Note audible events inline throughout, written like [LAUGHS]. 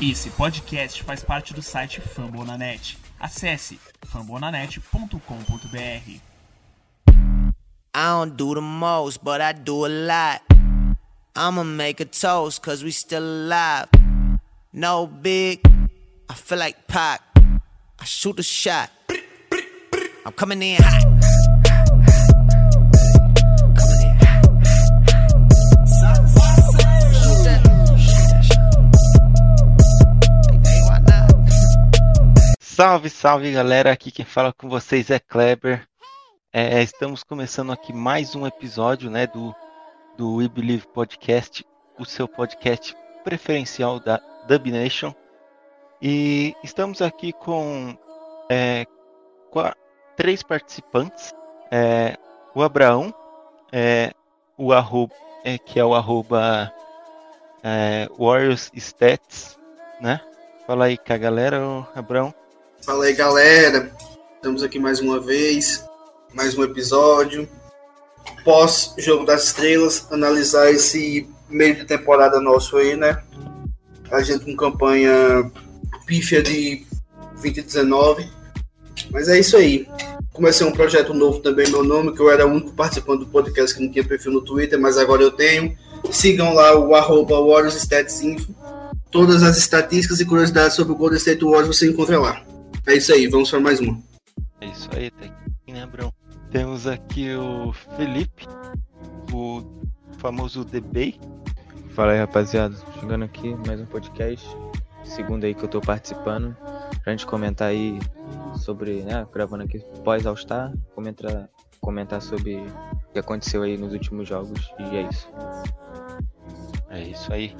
Esse podcast faz parte do site Fambonanet. Acesse fambonanet.com.br. I don't do the most, but I do a lot. I'ma make a toast, cause we still alive. No big, I feel like Pac. I shoot a shot. I'm coming in hot. Salve, salve galera, aqui quem fala com vocês é Kleber. É, estamos começando aqui mais um episódio né, do, do We Believe Podcast, o seu podcast preferencial da Dub Nation. E estamos aqui com, é, três participantes: é, o Abraão, é, o arroba, é, que é o arroba é, Warriors Stats, né? Fala aí com a galera, Abraão. Fala aí, galera. Estamos aqui mais uma vez, mais um episódio. Pós Jogo das Estrelas, analisar esse meio de temporada nosso aí, né? A gente com campanha pífia de 2019. Mas é isso aí. Comecei um projeto novo também, meu nome, que eu era o único participante do podcast que não tinha perfil no Twitter, mas agora eu tenho. Sigam lá o arroba. Todas as estatísticas e curiosidades sobre o Golden State Warriors você encontra lá. É isso aí, vamos para mais uma. É isso aí, tá aqui, né, Brão? Temos aqui o Felipe, o famoso The Bay. Fala aí, rapaziada. Chegando aqui, mais um podcast. Segundo aí que eu tô participando. Pra gente comentar aí sobre, né, gravando aqui pós All-Star. Comentar, comentar sobre o que aconteceu aí nos últimos jogos. E é isso. É isso aí.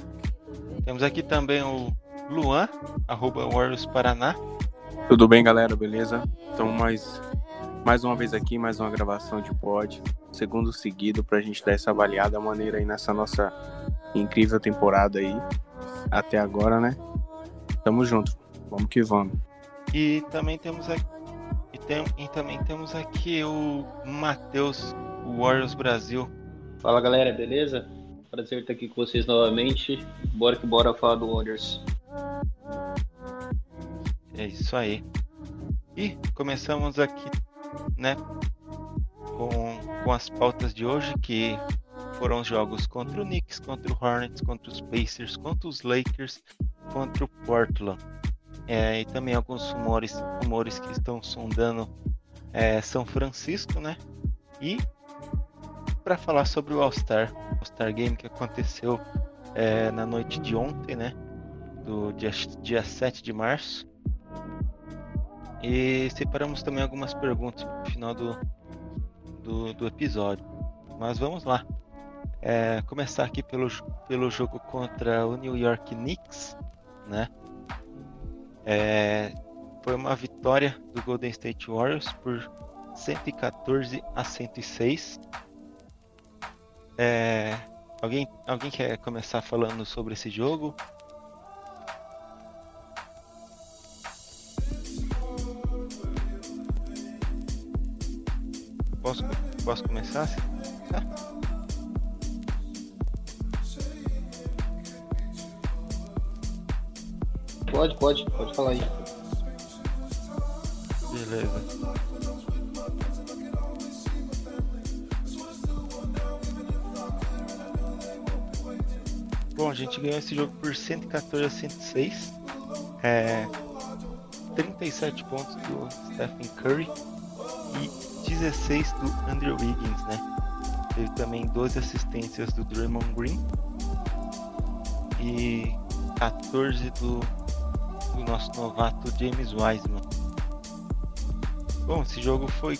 Temos aqui também o Luan, arroba Warriors Paraná. Tudo bem, galera? Beleza? Então, mais, mais uma vez aqui, mais uma gravação de pod. Segundo seguido, pra gente dar essa avaliada maneira aí nessa nossa incrível temporada aí. Até agora, né? Tamo junto. Vamos que vamos. E também temos aqui, e, tem- e também temos aqui o Matheus, o Warriors Brasil. Fala galera, beleza? Prazer estar aqui com vocês novamente. Bora que bora falar do Warriors. É isso aí. E começamos aqui, né, com, com as pautas de hoje, que foram os jogos contra o Knicks, contra o Hornets, contra os Pacers, contra os Lakers, contra o Portland. É, e também alguns rumores, rumores que estão sondando é, São Francisco, né? E para falar sobre o All-Star, All-Star Game que aconteceu é, na noite de ontem, né? Do dia, dia 7 de março. E separamos também algumas perguntas no final do, do, do episódio. Mas vamos lá. É, começar aqui pelo, pelo jogo contra o New York Knicks, né? É, foi uma vitória do Golden State Warriors por 114 a 106. É, alguém, alguém quer começar falando sobre esse jogo? Posso, começar? [LAUGHS] Pode, pode, pode falar aí. Beleza. Bom, a gente ganhou esse jogo por 114 a 106. É, 37 pontos do Stephen Curry 16 do Andrew Wiggins, né? Teve também 12 assistências do Draymond Green e 14 do, do nosso novato James Wiseman. Bom, esse jogo foi,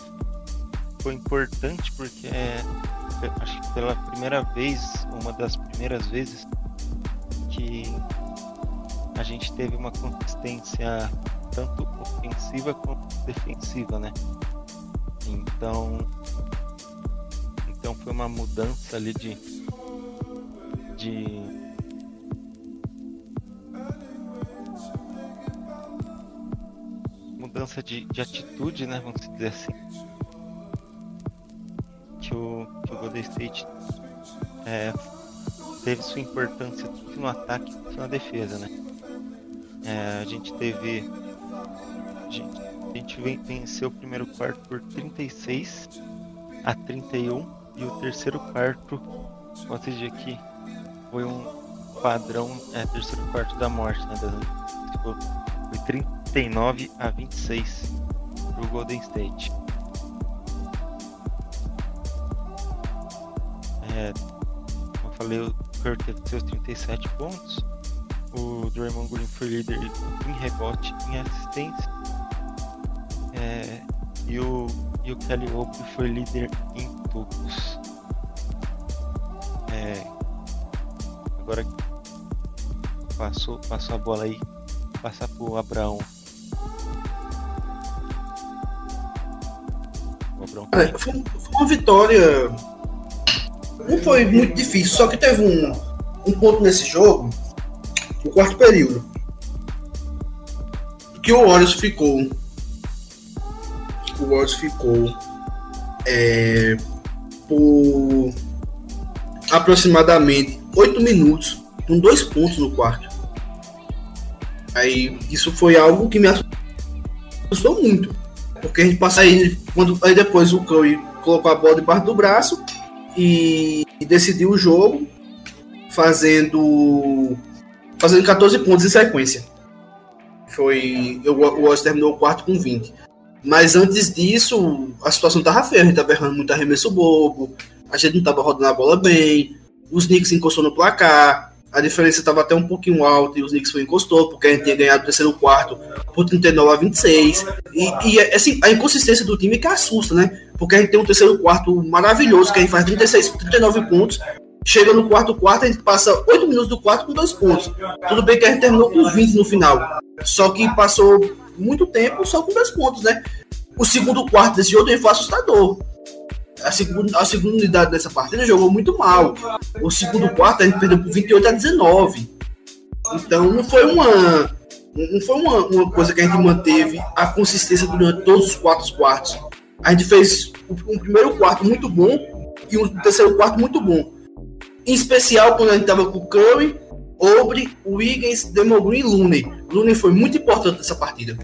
foi importante porque é, eu acho que pela primeira vez, uma das primeiras vezes que a gente teve uma consistência tanto ofensiva quanto defensiva, né? Então, então foi uma mudança ali de de mudança de, de atitude, né? Vamos dizer assim. Que o, que o Golden State é, teve sua importância tanto no ataque quanto na defesa, né? a gente teve. Gente venceu o primeiro quarto por 36 a 31 e o terceiro quarto, posso dizer aqui, foi um padrão, é, terceiro quarto da morte, né? Da, foi 39 a 26 pro Golden State. É, como eu falei, o Curry teve seus 37 pontos. O Draymond Green foi líder em rebote em assistência. É, e, o, e o Kelly Oubre foi líder em tocos. É, agora passou, passou a bola aí. Passar pro Abraão. O Abraão. É, foi, foi uma vitória. Não foi muito difícil, só que teve um, um ponto nesse jogo, o quarto período, que o Warriors ficou. Warriors ficou é, por aproximadamente 8 minutos, com dois pontos no quarto. Aí isso foi algo que me assustou muito. Porque a gente passa aí, quando, aí depois o Curry colocou a bola debaixo do braço e, e decidiu o jogo fazendo fazendo 14 pontos em sequência. Foi. Eu, o Warriors terminou o quarto com 20. Mas antes disso, a situação tava feia. A gente tava errando muito arremesso bobo. A gente não tava rodando a bola bem. Os Knicks encostou no placar. A diferença estava até um pouquinho alta e os Knicks foi encostou, porque a gente tinha ganhado o terceiro quarto por 39 a 26. E, e assim, a inconsistência do time que assusta, né? Porque a gente tem um terceiro quarto maravilhoso, que a gente faz 36, 39 pontos. Chega no quarto quarto, a gente passa 8 minutos do quarto com dois pontos. Tudo bem que a gente terminou com 20 no final. Só que passou muito tempo só com dois pontos, né? O segundo quarto desse jogo foi assustador a segunda, a segunda unidade dessa partida jogou muito mal. O segundo quarto a gente perdeu por 28 a 19. Então não foi uma não foi uma, uma coisa que a gente manteve a consistência durante todos os quatro quartos. A gente fez um primeiro quarto muito bom e um terceiro quarto muito bom. Em especial quando a gente estava com o Curry, Obre, Wiggins, Demogorgon e Looney. Looney foi muito importante nessa partida.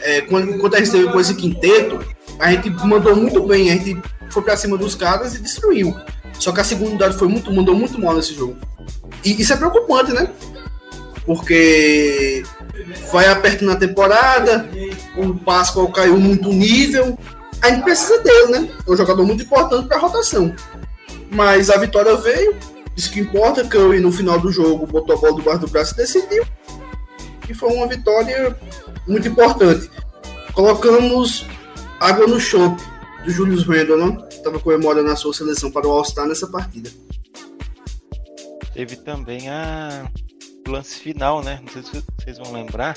É, quando, quando a gente teve com esse quinteto, a gente mandou muito bem, a gente foi pra cima dos caras e destruiu. Só que a segunda unidade foi muito, mandou muito mal nesse jogo. E isso é preocupante, né? Porque vai apertando a temporada, o Pascoal caiu muito nível. A gente precisa dele, né? É um jogador muito importante para a rotação. Mas a vitória veio, isso que importa. Curry no final do jogo botou a bola debaixo do braço e decidiu. E foi uma vitória muito importante. Colocamos água no chope do Julius Randle, não? Estava comemorando a sua seleção para o All-Star nessa partida. Teve também a lance final, né? Não sei se vocês vão lembrar,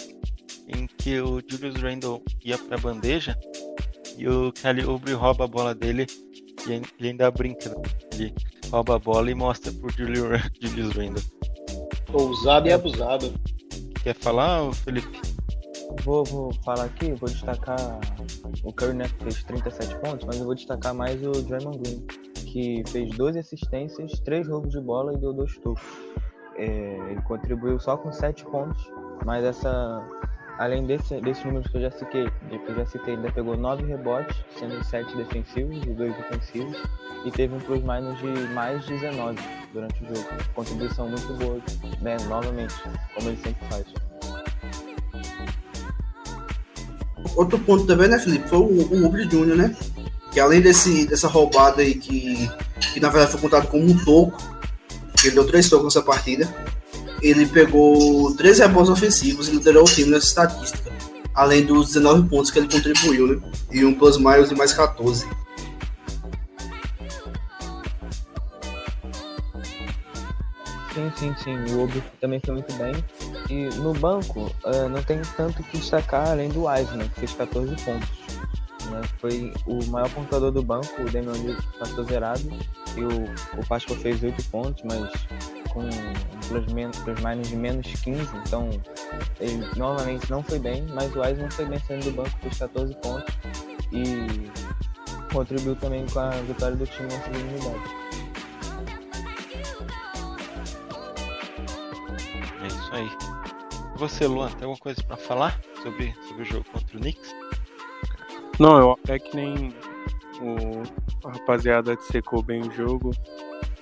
em que o Julius Randle ia para a bandeja e o Kelly Oubre rouba a bola dele e ele ainda brinca. Ele rouba a bola e mostra pro Julius, [LAUGHS] Julius Randle. Ousado e abusado. Quer falar, Felipe? Vou, vou falar aqui, vou destacar o Curry, né, que fez 37 pontos, mas eu vou destacar mais o Draymond Green, que fez 12 assistências, 3 roubos de bola e deu 2 tocos. É, ele contribuiu só com 7 pontos, mas essa além desse, desses números que eu já citei, eu já citei, ainda pegou 9 rebotes, sendo 7 defensivos e 2 ofensivos, e teve um plus minus de mais 19 durante o jogo. Contribuição muito boa, né, novamente, como ele sempre faz. outro ponto também, né, Felipe, foi o, o Ubre Júnior, né? Que além desse, dessa roubada aí, que, que na verdade foi contado como um toco, ele deu três tocos nessa partida, ele pegou três rebotes ofensivos e liderou o time nessa estatística, além dos 19 pontos que ele contribuiu, né? E um plus miles de mais 14. Sim, sim, sim. O Obi também foi muito bem. E no banco, uh, não tem tanto que destacar além do Wiseman, que fez 14 pontos. Né? Foi o maior pontuador do banco, o Damian Lee passou zerado. E o, o Pascal fez 8 pontos, mas com plus, menos, minus de menos 15. Então, ele novamente não foi bem, mas o Wiseman foi bem saindo do banco, fez 14 pontos. E contribuiu também com a vitória do time nessa unidade. É isso aí. Você, Luan, tem alguma coisa para falar sobre, sobre o jogo contra o Knicks? Não, eu, é que nem o, a rapaziada dissecou bem o jogo,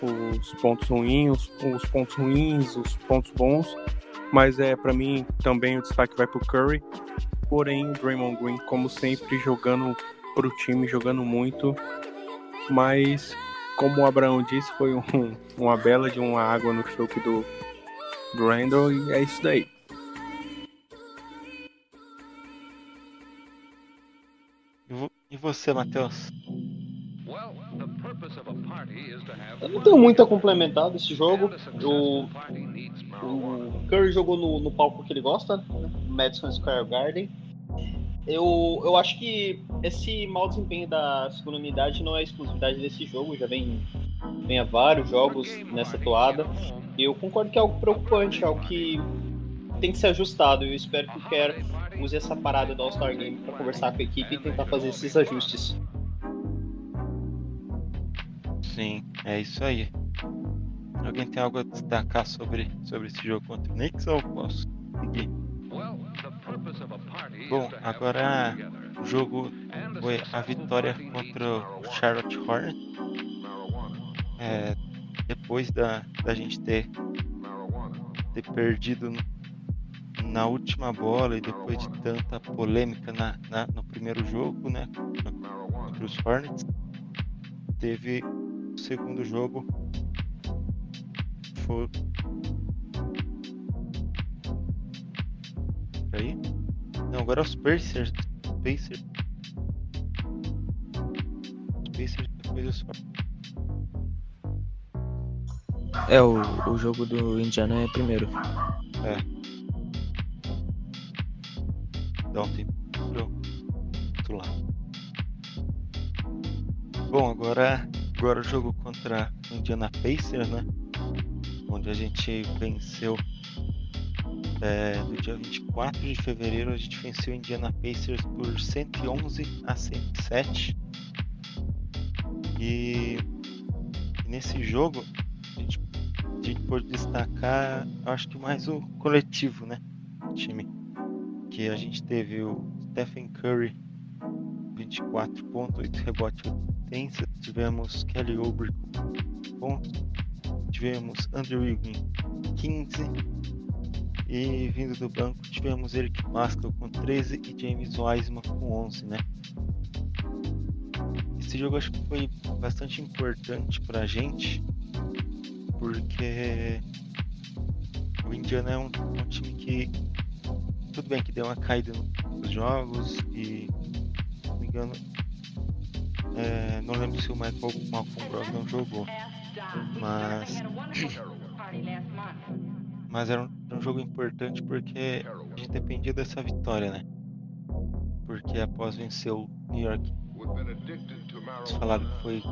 os pontos ruins, os, os pontos ruins, os pontos bons, mas é para mim também o destaque vai pro Curry. Porém, o Draymond Green, como sempre, jogando pro time, jogando muito, mas como o Abraão disse, foi um, uma bela de uma água no choque do, do Randall e é isso daí. Você, Matheus? Eu não tenho muito a complementar desse jogo. O, o Curry jogou no, no palco que ele gosta, né? Madison Square Garden. Eu, eu acho que esse mau desempenho da segunda unidade não é exclusividade desse jogo, já vem, vem há vários jogos nessa toada. Eu concordo que é algo preocupante, algo que tem que ser ajustado. Eu espero que o Kerr use essa parada do All-Star Game para conversar com a equipe e tentar fazer esses ajustes. Sim, é isso aí. Alguém tem algo a destacar sobre, sobre esse jogo contra o Knicks ou posso seguir? Bom, agora o jogo foi a vitória contra o Charlotte Hornets. É, depois da, da gente ter, ter perdido na última bola e depois de tanta polêmica na, na no primeiro jogo, né, contra os Hornets, teve o segundo jogo. Foi aí? Não agora é os Pacers. Pacers. Os Pacers depois os É, o, o jogo do Indiana é primeiro. é tempo pro lá. Bom agora agora o jogo contra Indiana Pacers né? Onde a gente venceu é, no dia 24 de fevereiro a gente venceu Indiana Pacers por 111 a 107 e, nesse jogo a gente, a gente pode destacar acho que mais o coletivo né o time que a gente teve o Stephen Curry 24 pontos, 8 rebotes tivemos Kelly Oubre pontos, tivemos Andrew Wiggins 15 e vindo do banco tivemos Eric Pascal com 13 e James Wiseman com 11, né? Esse jogo acho que foi bastante importante pra gente porque o Indiana é um, um time que tudo bem que deu uma caída nos jogos e, se não me engano, é, não lembro se o Michael Malcolm Brogdon jogou, mas mas era um, um, jogo importante porque a gente dependia dessa vitória, né? Porque após vencer o New York, eles falaram que foi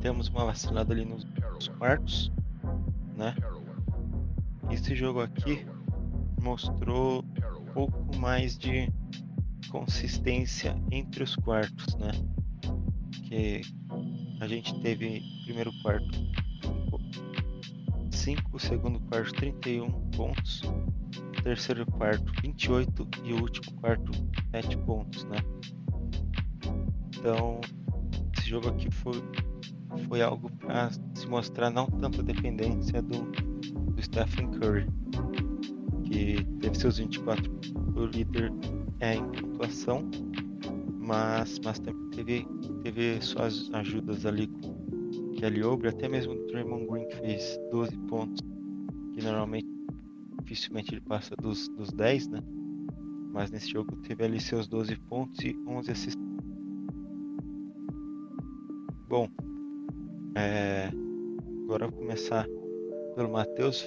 temos uma vacilada ali nos, nos quartos, né? Esse jogo aqui mostrou um pouco mais de consistência entre os quartos, né? Que a gente teve primeiro quarto 5, segundo quarto 31 pontos, terceiro quarto 28 e o último quarto 7 pontos, né? Então, esse jogo aqui foi, foi algo para se mostrar não tanto a dependência do, do Stephen Curry, que teve seus 24 o líder é, em pontuação, mas, mas também teve, teve suas ajudas ali com Kelly Oubre, até mesmo o Draymond Green fez 12 pontos, que normalmente dificilmente ele passa dos, dos 10, né? Mas nesse jogo teve ali seus 12 pontos e 11 assistências. Bom, é, agora eu vou começar pelo Matheus,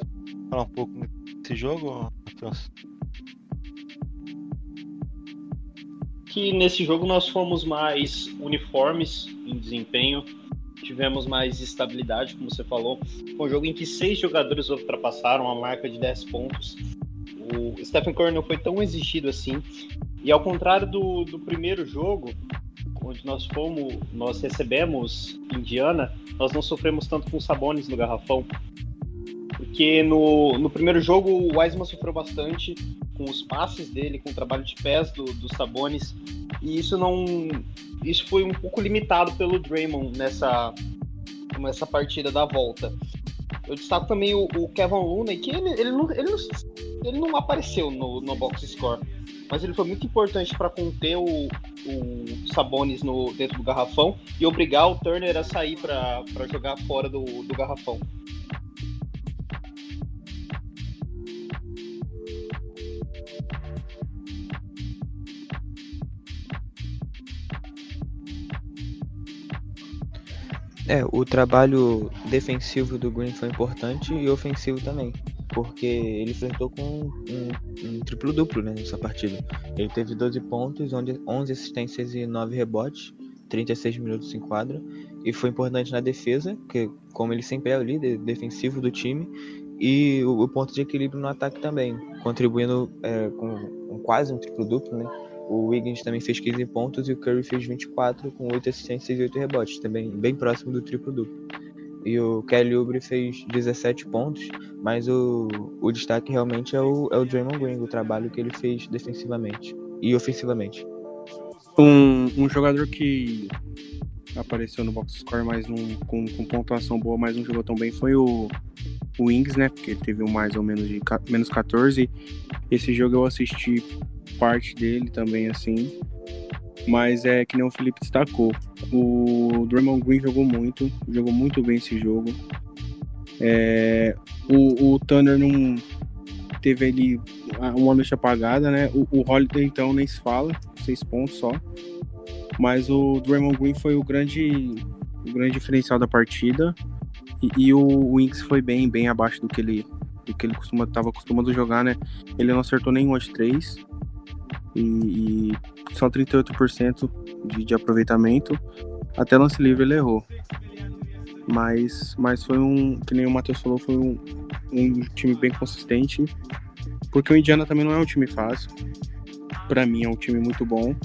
falar um pouco desse jogo, Matheus. Que nesse jogo nós fomos mais uniformes em desempenho, tivemos mais estabilidade, como você falou. Foi um jogo em que seis jogadores ultrapassaram a marca de 10 pontos. O Stephen Curry não foi tão exigido assim. E ao contrário do, do primeiro jogo, onde nós fomos, nós recebemos Indiana, nós não sofremos tanto com Sabones no garrafão porque no, no primeiro jogo o Wiseman sofreu bastante com os passes dele, com o trabalho de pés do, dos Sabonis, e isso não. Isso foi um pouco limitado pelo Draymond nessa, nessa partida da volta. Eu destaco também o, o Kevin Looney, que ele, ele, não, ele, não, ele não apareceu no, no box score, mas ele foi muito importante para conter o, o Sabonis no, dentro do garrafão e obrigar o Turner a sair para jogar fora do, do garrafão. É, o trabalho defensivo do Green foi importante e ofensivo também, porque ele flertou com um, um triplo-duplo né, nessa partida. Ele teve 12 pontos, 11 assistências e 9 rebotes, 36 minutos em quadra, e foi importante na defesa, que como ele sempre é o líder defensivo do time, e o, o ponto de equilíbrio no ataque também, contribuindo é, com, com quase um triplo-duplo, né? O Wiggins também fez 15 pontos e o Curry fez 24 com 8 assistências e 8 rebotes, também bem próximo do triplo-duplo. E o Kelly Oubre fez 17 pontos, mas o, o destaque realmente é o, é o Draymond Green, o trabalho que ele fez defensivamente e ofensivamente. Um, um jogador que apareceu no box score, mas um, com, com pontuação boa, mas não jogou tão bem, foi o, o Wings, né? Porque ele teve um mais ou menos de menos 14. Esse jogo eu assisti parte dele também, assim. Mas é que nem o Felipe destacou. O Draymond Green jogou muito, jogou muito bem esse jogo. É, o, o Tanner não teve ali uma noite apagada, né? O, o Holiday então nem se fala, seis pontos só. Mas o Draymond Green foi o grande, o grande diferencial da partida. E, e o Winks foi bem, bem abaixo do que ele, do que ele costuma, tava acostumado jogar, né? Ele não acertou nenhum de três e, e só 38% de, de aproveitamento. Até lance livre ele errou. Mas, mas foi um, que nem o Matheus falou, foi um, um time bem consistente. Porque o Indiana também não é um time fácil. Para mim é um time muito bom.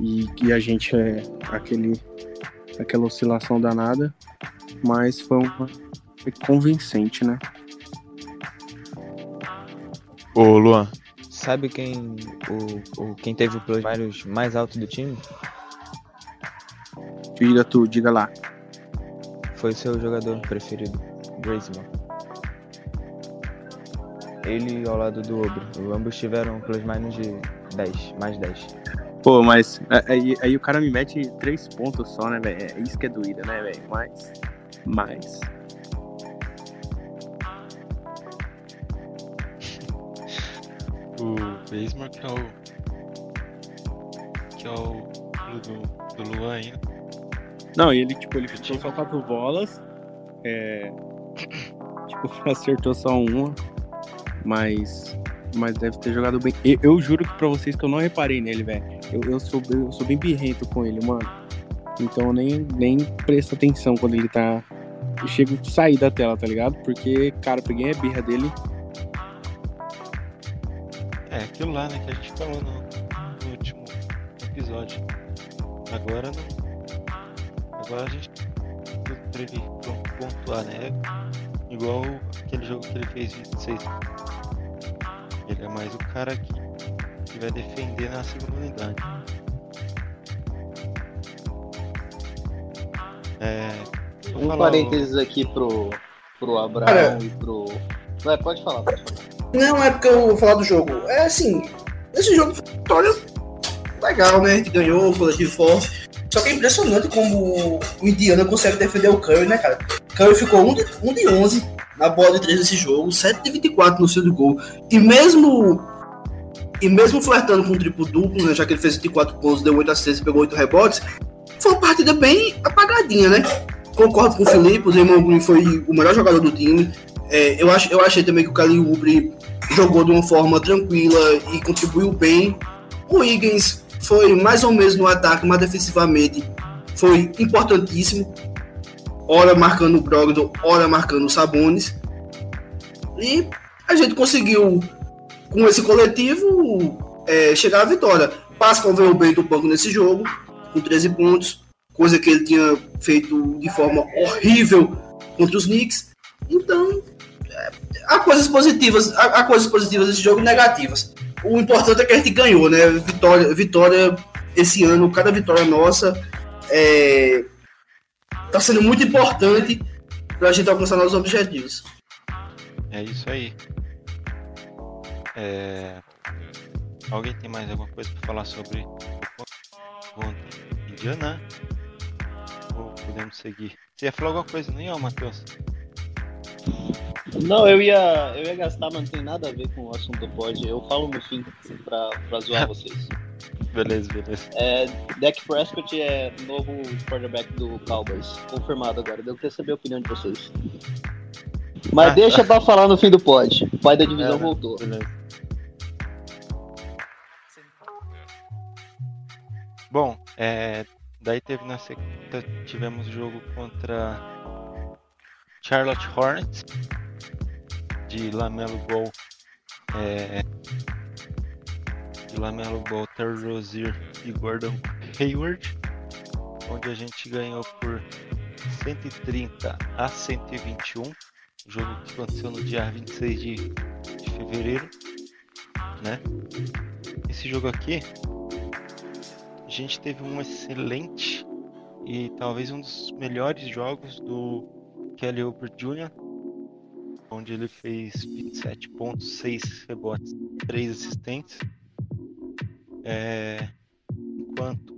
E, e a gente é aquele, aquela oscilação danada. Mas foi, uma, foi convincente, né? Ô, Luan, Sabe quem o, o quem teve o plus minus mais alto do time? Diga tu, diga lá. Foi seu jogador preferido, Graceman. Ele ao lado do Obre. Ambos tiveram plus minus de 10, mais 10. Pô, mas é, aí, aí o cara me mete 3 pontos só, né, velho? É isso que é doída, né, velho? Mas. Mas. o Basemar, que é o. que é o do, do Luan ainda. Não, e ele, tipo, ele ficou só quatro bolas. É, tipo, [LAUGHS] acertou só uma. Mas. Mas deve ter jogado bem. Eu, eu juro que pra vocês que eu não reparei nele, velho. Eu, eu, sou, eu sou bem birrento com ele, mano. Então eu nem, nem presto atenção quando ele tá. Eu chego a sair da tela, tá ligado? Porque, cara, peguei a birra dele é, aquilo lá, né, que a gente falou no, no último episódio. Agora não. Agora a gente pra ele pontuar, né? Igual aquele jogo que ele fez 26. Ele é mais o cara que, que vai defender na segunda unidade. É, um parênteses o... aqui pro, pro Abraão e pro. Vai, pode falar, pode falar. Não é porque eu vou falar do jogo. É assim, esse jogo foi vitória legal, né? A gente ganhou, coletivo forte. Só que é impressionante como o Indiana consegue defender o Curry, né, cara? Curry ficou 1 de, 1 de 11 na bola de 3 nesse jogo, 7 de 24 no do gol. E mesmo e mesmo flertando com o triplo duplo, né, já que ele fez 24 pontos, deu 8 assistências e pegou 8 rebotes, foi uma partida bem apagadinha, né? Concordo com o Felipe, o Draymond Green foi o melhor jogador do time. É, eu, ach, eu achei também que o Kali Ubre jogou de uma forma tranquila e contribuiu bem. O Higgins foi mais ou menos no ataque, mas defensivamente foi importantíssimo. Ora marcando o Brogdon, ora marcando o Sabonis. E a gente conseguiu, com esse coletivo, é, chegar à vitória. Pascal veio bem do banco nesse jogo, com 13 pontos, coisa que ele tinha feito de forma horrível contra os Knicks. Então, há coisas positivas, há, há coisas positivas desse jogo negativas. O importante é que a gente ganhou, né? Vitória, vitória esse ano, cada vitória nossa é, tá sendo muito importante para a gente alcançar nossos objetivos. É isso aí. É... Alguém tem mais alguma coisa para falar sobre o Indiana? Ou podemos seguir? Você ia falar alguma coisa, não ia, Matheus? Não, eu ia, eu ia gastar, mas não tem nada a ver com o assunto pode. Eu falo no fim pra, pra zoar [LAUGHS] vocês. Beleza, beleza. É, Dak Prescott é novo quarterback do Cowboys. Confirmado agora. Eu queria saber a opinião de vocês. Mas Ah, deixa pra falar no fim do pod. O pai da divisão É, voltou. Beleza. Bom, é, daí teve na sequência, tivemos jogo contra Charlotte Hornets de Lamelo Ball, é, de Lamelo Ball, Terry Rozier e Gordon Hayward, onde a gente ganhou por 130 a 121, jogo que aconteceu no dia 26 de, de fevereiro, né? Esse jogo aqui gente teve um excelente e talvez um dos melhores jogos do Kelly Oubre Jr., onde ele fez 27 pontos, 6 rebotes, 3 assistentes. É, enquanto,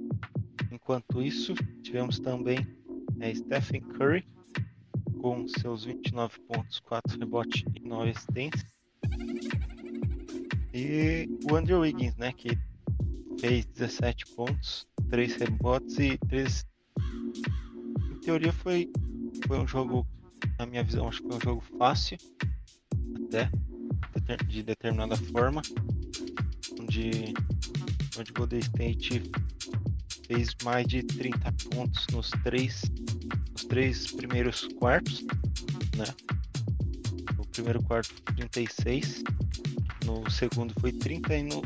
enquanto isso, tivemos também é, Stephen Curry com seus 29 pontos, 4 rebotes e 9 assistências. E o Andrew Wiggins, né, que fez 17 pontos, 3 rebotes e 3. Em teoria foi, foi um jogo, na minha visão, acho que foi um jogo fácil, até de determinada forma, onde, onde Golden State fez mais de 30 pontos nos três, nos três primeiros quartos, né? O primeiro quarto foi 36, no segundo foi 30 e no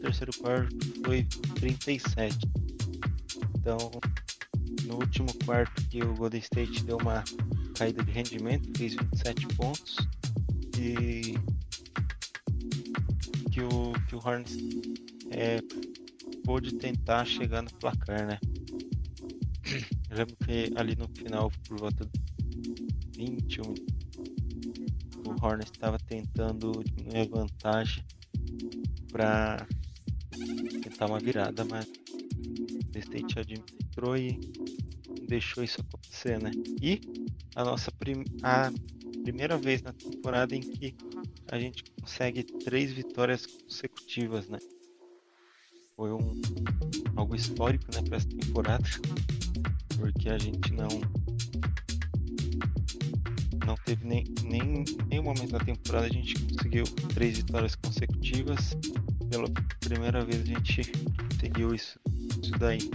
terceiro quarto foi 37. Então, no último quarto que o Golden State deu uma caída de rendimento, fez 27 pontos e que o, que o Hornets é, pôde tentar chegar no placar, né? Eu lembro que ali no final, por volta de 21, o Hornets estava tentando diminuir a vantagem para tentar uma virada, mas o State administrou e deixou isso acontecer, né? E a nossa prim a primeira vez na temporada em que a gente consegue três vitórias consecutivas, né? Foi um algo histórico, né, para essa temporada, porque a gente não não teve nem, nem nenhum momento da temporada a gente conseguiu três vitórias consecutivas. Pela primeira vez a gente conseguiu isso, isso daí.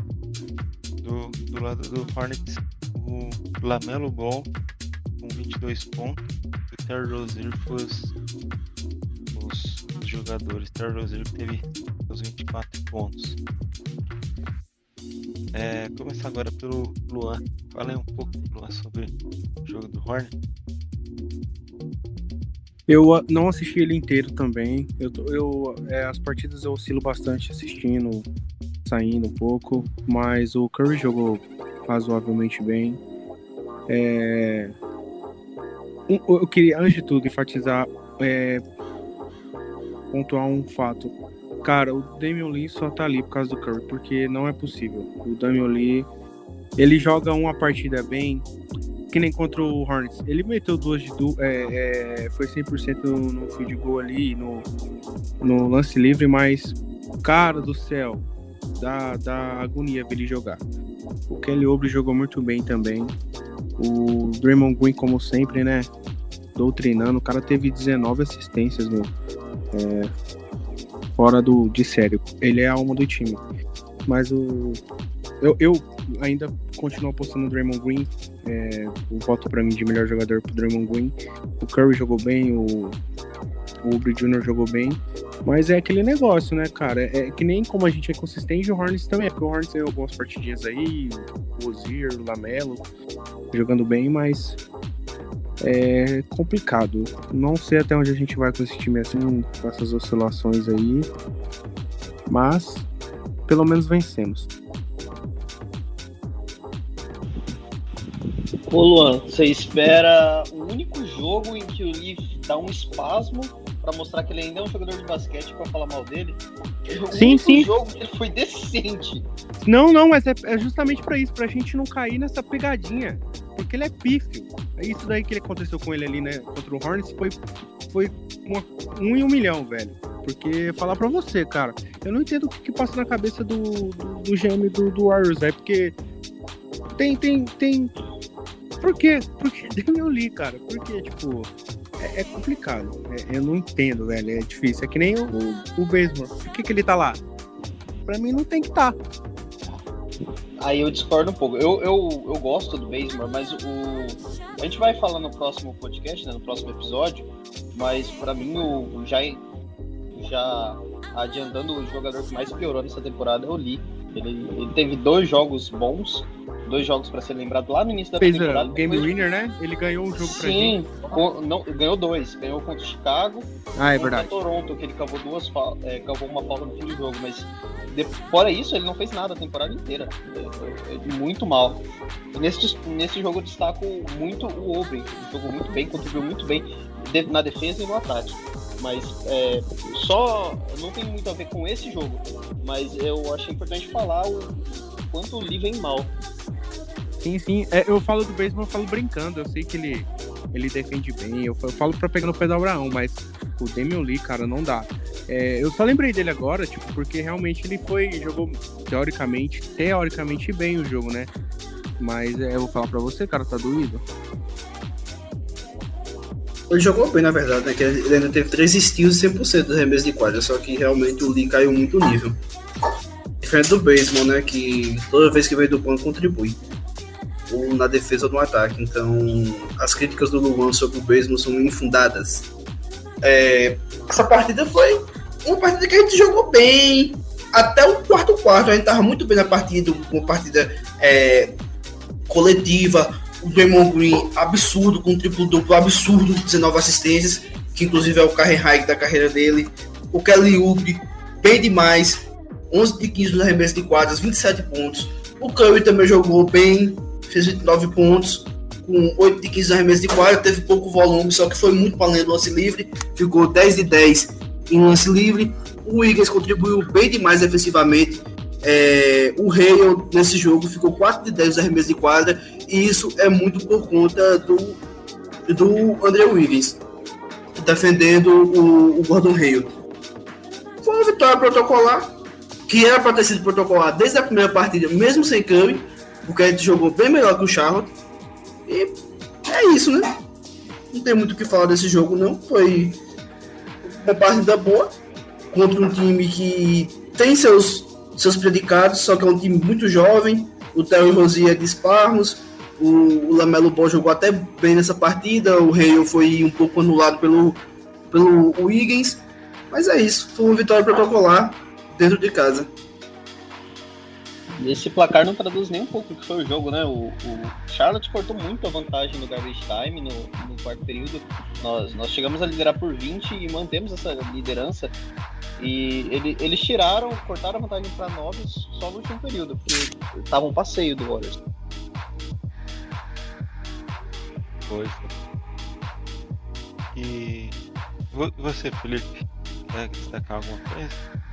Do, do lado do Hornets, o Lamelo Ball com 22 pontos e o Rozier foi os, os, jogadores. Terry Rozier teve os 24 pontos. É, começar agora pelo Luan. Fala aí um pouco, Luan, sobre o jogo do Hornets. Eu não assisti ele inteiro também. Eu, eu é, as partidas eu oscilo bastante assistindo, saindo um pouco, mas o Curry jogou razoavelmente bem. É, eu queria, antes de tudo, enfatizar, é, pontuar um fato. Cara, o Damian Lee só tá ali por causa do Curry, porque não é possível. O Damian Lee, ele joga uma partida bem, que nem contra o Hornets. Ele meteu duas de du é, é, foi 100% no, no field goal ali, no, no lance livre, mas, cara do céu, dá, dá agonia ver ele jogar. O Kelly Oubre jogou muito bem também. O Draymond Green, como sempre, né? Doutrinando. O cara teve 19 assistências, meu. É, fora do, de sério. Ele é a alma do time. Mas o. Eu, eu ainda continuo apostando no Draymond Green. É, o voto pra mim de melhor jogador pro Draymond Green. O Curry jogou bem, o, o Oubre Jr. jogou bem. Mas é aquele negócio, né, cara? É, é que nem como a gente é consistente, o Hornets também é, porque o Hornets tem algumas partidinhas aí, o Ozir, o Lamelo, jogando bem, mas é complicado. Não sei até onde a gente vai com esse time assim, com essas oscilações aí. Mas pelo menos vencemos. Ô Luan, você espera o único jogo em que o Leaf dá um espasmo para mostrar que ele ainda é um jogador de basquete para falar mal dele? O sim, sim. jogo que ele foi decente. Não, não, mas é, é justamente para isso, pra gente não cair nessa pegadinha. Porque ele é pífio. É isso daí que aconteceu com ele ali, né? Contra o Hornets foi, foi uma, um em um milhão, velho. Porque falar pra você, cara, eu não entendo o que, que passa na cabeça do, do, do GM do, do Warriors, é porque tem, tem, tem. Por quê? Porque Damian Lee, cara. Porque, tipo, é, é complicado. É, eu não entendo, velho. É difícil. É que nem o, o, o Baseball. Por que, que ele tá lá? Pra mim não tem que estar. Tá. Aí eu discordo um pouco. Eu, eu, eu gosto do Baseball, mas o. A gente vai falar no próximo podcast, né, no próximo episódio. Mas para mim o, já já adiantando o jogador que mais piorou nessa temporada é o Lee. Ele, ele teve dois jogos bons, dois jogos para ser lembrado lá no início da Fez temporada. o Game. Winner, né? Ele ganhou um jogo pra Sim, com, não, ganhou dois. Ganhou contra o Chicago ah, é verdade. Toronto, que ele cavou duas é, cavou uma falta no fim do jogo, mas fora isso, ele não fez nada a temporada inteira. É, é, é muito mal. nesse, nesse jogo eu destaco muito o Obre. Ele jogou muito bem, contribuiu muito bem na defesa e no ataque. Mas é, só não tem muito a ver com esse jogo. Mas eu achei importante falar o quanto o Lee vem mal. Sim, sim. É, eu falo do beisebol, eu falo brincando. Eu sei que ele, ele defende bem. Eu, falo pra pegar no pé do Abraão, mas o Damian Lee, cara, não dá. É, eu só lembrei dele agora, tipo, porque realmente ele foi, jogou teoricamente, teoricamente bem o jogo, né? Mas é, eu vou falar pra você, cara, tá doído. Ele jogou bem, na verdade, né? Que ele ainda teve três steals e 100% do arremesso de quadra, só que realmente o Lee caiu muito o nível. Diferente do baseball, né? Que toda vez que veio do banco contribui. Ou na defesa ou no ataque. Então, as críticas do Luan sobre o baseball são infundadas. É, essa partida foi uma partida que a gente jogou bem. Até o quarto quarto, a gente tava muito bem na partida, uma partida é, coletiva o Draymond Green absurdo, com um triplo-duplo absurdo, 19 assistências, que inclusive é o carry high da carreira dele. O Kelly Oubre, bem demais, 11 de 15 nos arremessos de quadras, 27 pontos. O Curry também jogou bem, fez 29 pontos, com 8 de 15 arremessos de quadra, teve pouco volume, só que foi muito para no lance livre, ficou 10 de 10 em lance livre. O Wiggins contribuiu bem demais defensivamente, é, o Hale nesse jogo ficou 4 de 10 arremessos de quadra, e isso é muito por conta do, do André Wiggins defendendo o, o Gordon Hale. Foi uma vitória protocolar, que era para ter sido protocolar desde a primeira partida, mesmo sem Curry, porque a gente jogou bem melhor que o Charlotte. E é isso, né? Não tem muito o que falar desse jogo, não. Foi uma partida boa contra um time que tem seus seus predicados, só que é um time muito jovem. O Terry Rosier é de Sparros, o, o Lamelo Ball jogou até bem nessa partida, o Hale foi um pouco anulado pelo, pelo Wiggins, mas é isso, foi uma vitória protocolar dentro de casa. Esse placar não traduz nem um pouco o que foi o jogo, né? O, o Charlotte cortou muito a vantagem no garbage time no, no quarto período. Nós, nós chegamos a liderar por 20 e mantemos essa liderança. E ele, eles tiraram, cortaram a vantagem para 9 só no último período, porque estavam um passeio do Warriors. Foi. E você, Felipe, quer destacar alguma coisa?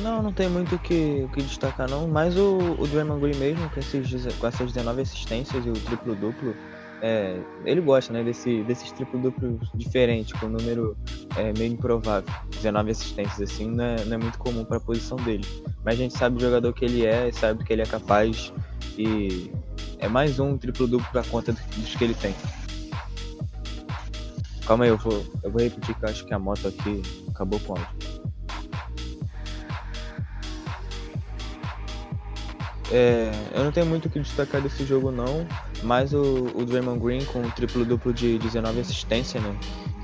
Não, não tem muito o que, o que destacar não, mas o, o Draymond Green mesmo, com, esses, com essas 19 assistências e o triplo-duplo, é, ele gosta né, desse, desses triplo-duplos diferentes, com um número é, meio improvável. 19 assistências assim não é, não é muito comum para a posição dele. Mas a gente sabe o jogador que ele é, sabe que ele é capaz e é mais um triplo-duplo para conta dos que ele tem. Calma aí, eu vou, eu vou repetir que eu acho que a moto aqui acabou com o É, eu não tenho muito o que destacar desse jogo não, mas o, o Draymond Green com um triplo-duplo de 19 assistência, né?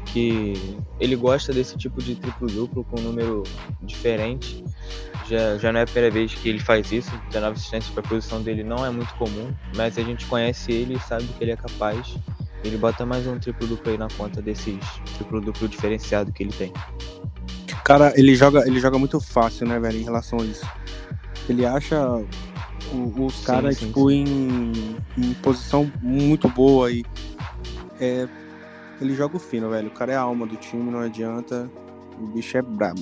Que ele gosta desse tipo de triplo-duplo com um número diferente. Já, já não é a primeira vez que ele faz isso, 19 assistências para a posição dele não é muito comum, mas a gente conhece ele e sabe que ele é capaz. ele bota mais um triplo-duplo aí na conta desses triplo-duplo diferenciado que ele tem. Cara, ele joga, ele joga muito fácil, né, velho, em relação a isso. Ele acha o- os Sim, caras, sim, tipo, Em, em posição muito boa e é, ele joga o fino, velho. O cara é a alma do time, não adianta. O bicho é brabo.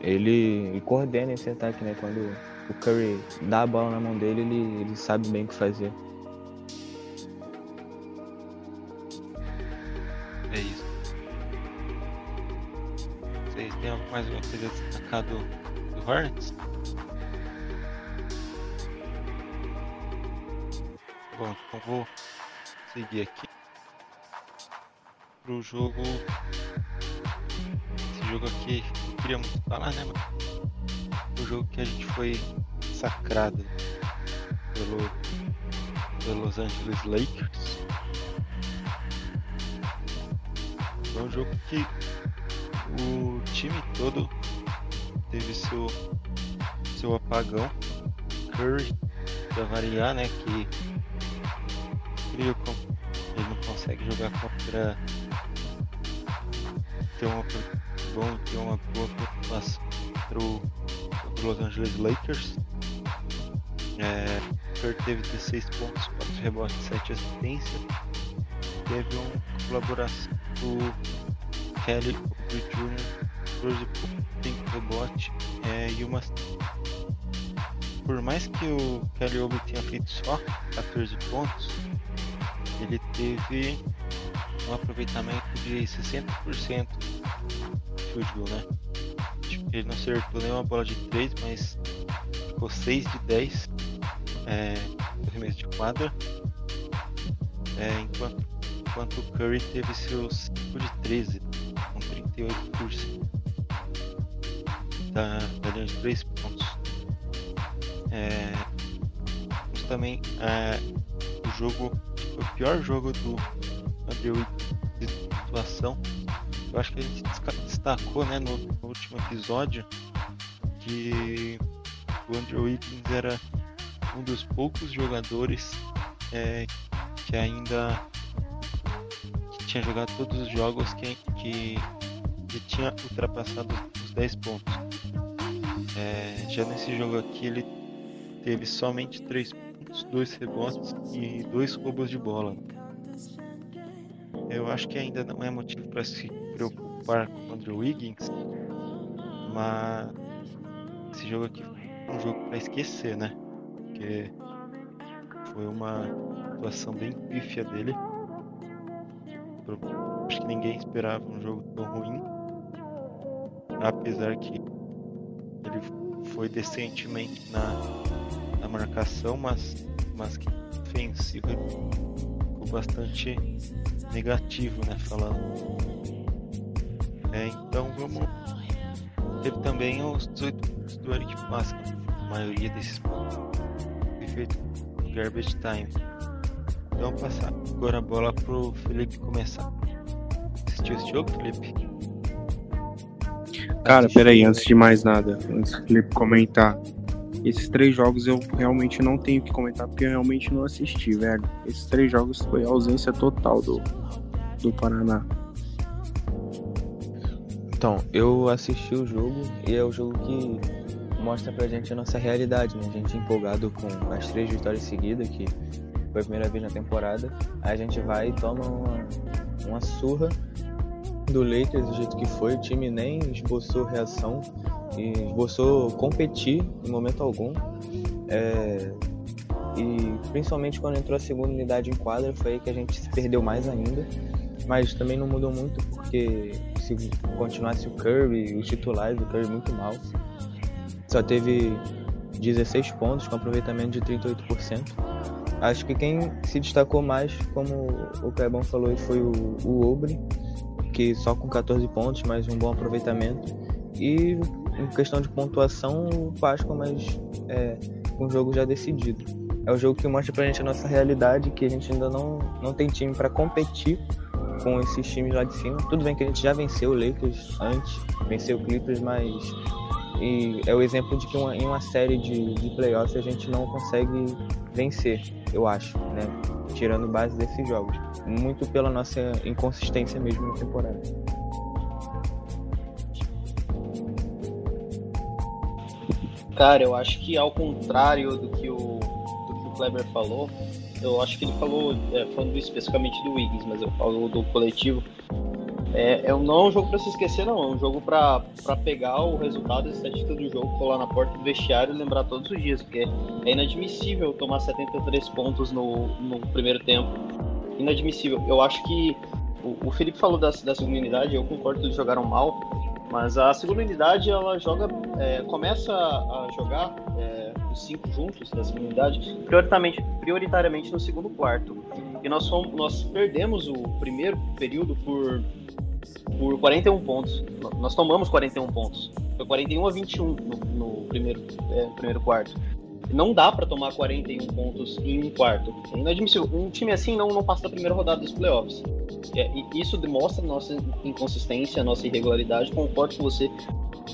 Ele, ele coordena esse ataque, né? Quando o Curry dá a bola na mão dele, ele, ele sabe bem o que fazer. É isso. Vocês têm mais alguma coisa a destacar do, do Hornets? Bom, então vou seguir aqui pro jogo. Esse jogo aqui eu queria muito falar, né, mano? O jogo que a gente foi sacrado pelo, pelo Los Angeles Lakers. Foi um jogo que o time todo teve seu, seu apagão. Curry, pra variar, né? Que consegue jogar contra ter uma bom ter uma boa pontuação contra o, Los Angeles Lakers. É, Curry teve 16 pontos, 4 rebotes, 7 assistências. Teve uma colaboração do Kelly Oubre Jr., 12 pontos, 5 rebotes é, e uma por mais que o Kelly Oubre tenha feito só 14 pontos, ele teve um aproveitamento de 60% de field né? Ele não acertou nenhuma bola de 3, mas ficou 6 de 10 é, no arremesso de quadra. É, enquanto, enquanto o Curry teve seus 5 de 13, com 38% da, da linha de 3 pontos. É, também é, o jogo, o pior jogo do Andrew de situação. Eu acho que a gente destacou né, no, no último episódio que o Andrew Wiggins era um dos poucos jogadores é, que ainda que tinha jogado todos os jogos que, que, que tinha ultrapassado os 10 pontos. É, já nesse jogo aqui ele teve somente 3 pontos, 2 rebotes e 2 roubos de bola. Eu acho que ainda não é motivo para se preocupar com o Andrew Wiggins, mas esse jogo aqui foi um jogo para esquecer, né? Porque foi uma atuação bem pífia dele. Acho que ninguém esperava um jogo tão ruim, apesar que ele foi decentemente na, na marcação, mas, mas que ofensivo ele ficou bastante negativo, né? Falando. É, então vamos. Teve também os 18 pontos do Eric Pascal. A maioria desses pontos foi feito no Garbage Time. Então passar agora a bola pro Felipe começar. Assistiu esse jogo, Felipe? Cara, peraí, antes de mais nada, antes do Felipe comentar. Esses três jogos eu realmente não tenho que comentar porque eu realmente não assisti, velho. Esses três jogos foi a ausência total do, do Paraná. Então, eu assisti o jogo e é o jogo que mostra pra gente a nossa realidade, né? A gente empolgado com as três vitórias seguidas, que foi a primeira vez na temporada. Aí a gente vai e toma uma, uma surra do Lakers do jeito que foi. O time nem esboçou reação e esboçou competir em momento algum. É, e principalmente quando entrou a segunda unidade em quadra, foi aí que a gente se perdeu mais ainda. Mas também não mudou muito porque se continuasse o Curry, os titulares do Curry muito mal. Só teve 16 pontos com aproveitamento de 38%. Acho que quem se destacou mais, como o Clebão falou, foi o, o Obre, que só com 14 pontos, mas um bom aproveitamento. E em questão de pontuação, o Páscoa, mas é, jogo já decidido. É o jogo que mostra pra gente a nossa realidade, que a gente ainda não, não tem time para competir com esses times lá de cima. Tudo bem que a gente já venceu o Lakers antes, venceu o Clippers, mas e é o exemplo de que uma, em uma série de, de playoffs a gente não consegue vencer. eu acho, né? Tirando base desses jogos. Muito pela nossa inconsistência mesmo na temporada. Cara, eu acho que ao contrário do que o, do que o Kleber falou, eu acho que ele falou, é, falando especificamente do Wiggins, mas eu falo do coletivo. É, é, não é um jogo para se esquecer, não. É um jogo para pegar o resultado, a estatística do jogo, colar na porta do vestiário e lembrar todos os dias, porque é inadmissível tomar 73 pontos no, no primeiro tempo. Inadmissível. Eu acho que o, o Felipe falou da, da segunda unidade, eu concordo que eles jogaram mal, mas a segunda unidade ela joga, é, começa a jogar é, os cinco juntos da segunda unidade, prioritariamente, prioritariamente no segundo quarto. E nós, fomos, nós perdemos o primeiro período por, por 41 pontos. Nós tomamos 41 pontos. Foi 41 a 21 no, no primeiro, é, primeiro quarto. Não dá para tomar 41 pontos em um quarto. É inadmissível. Um time assim não, não passa da primeira rodada dos playoffs. É, isso demonstra nossa inconsistência, nossa irregularidade. Concordo com você.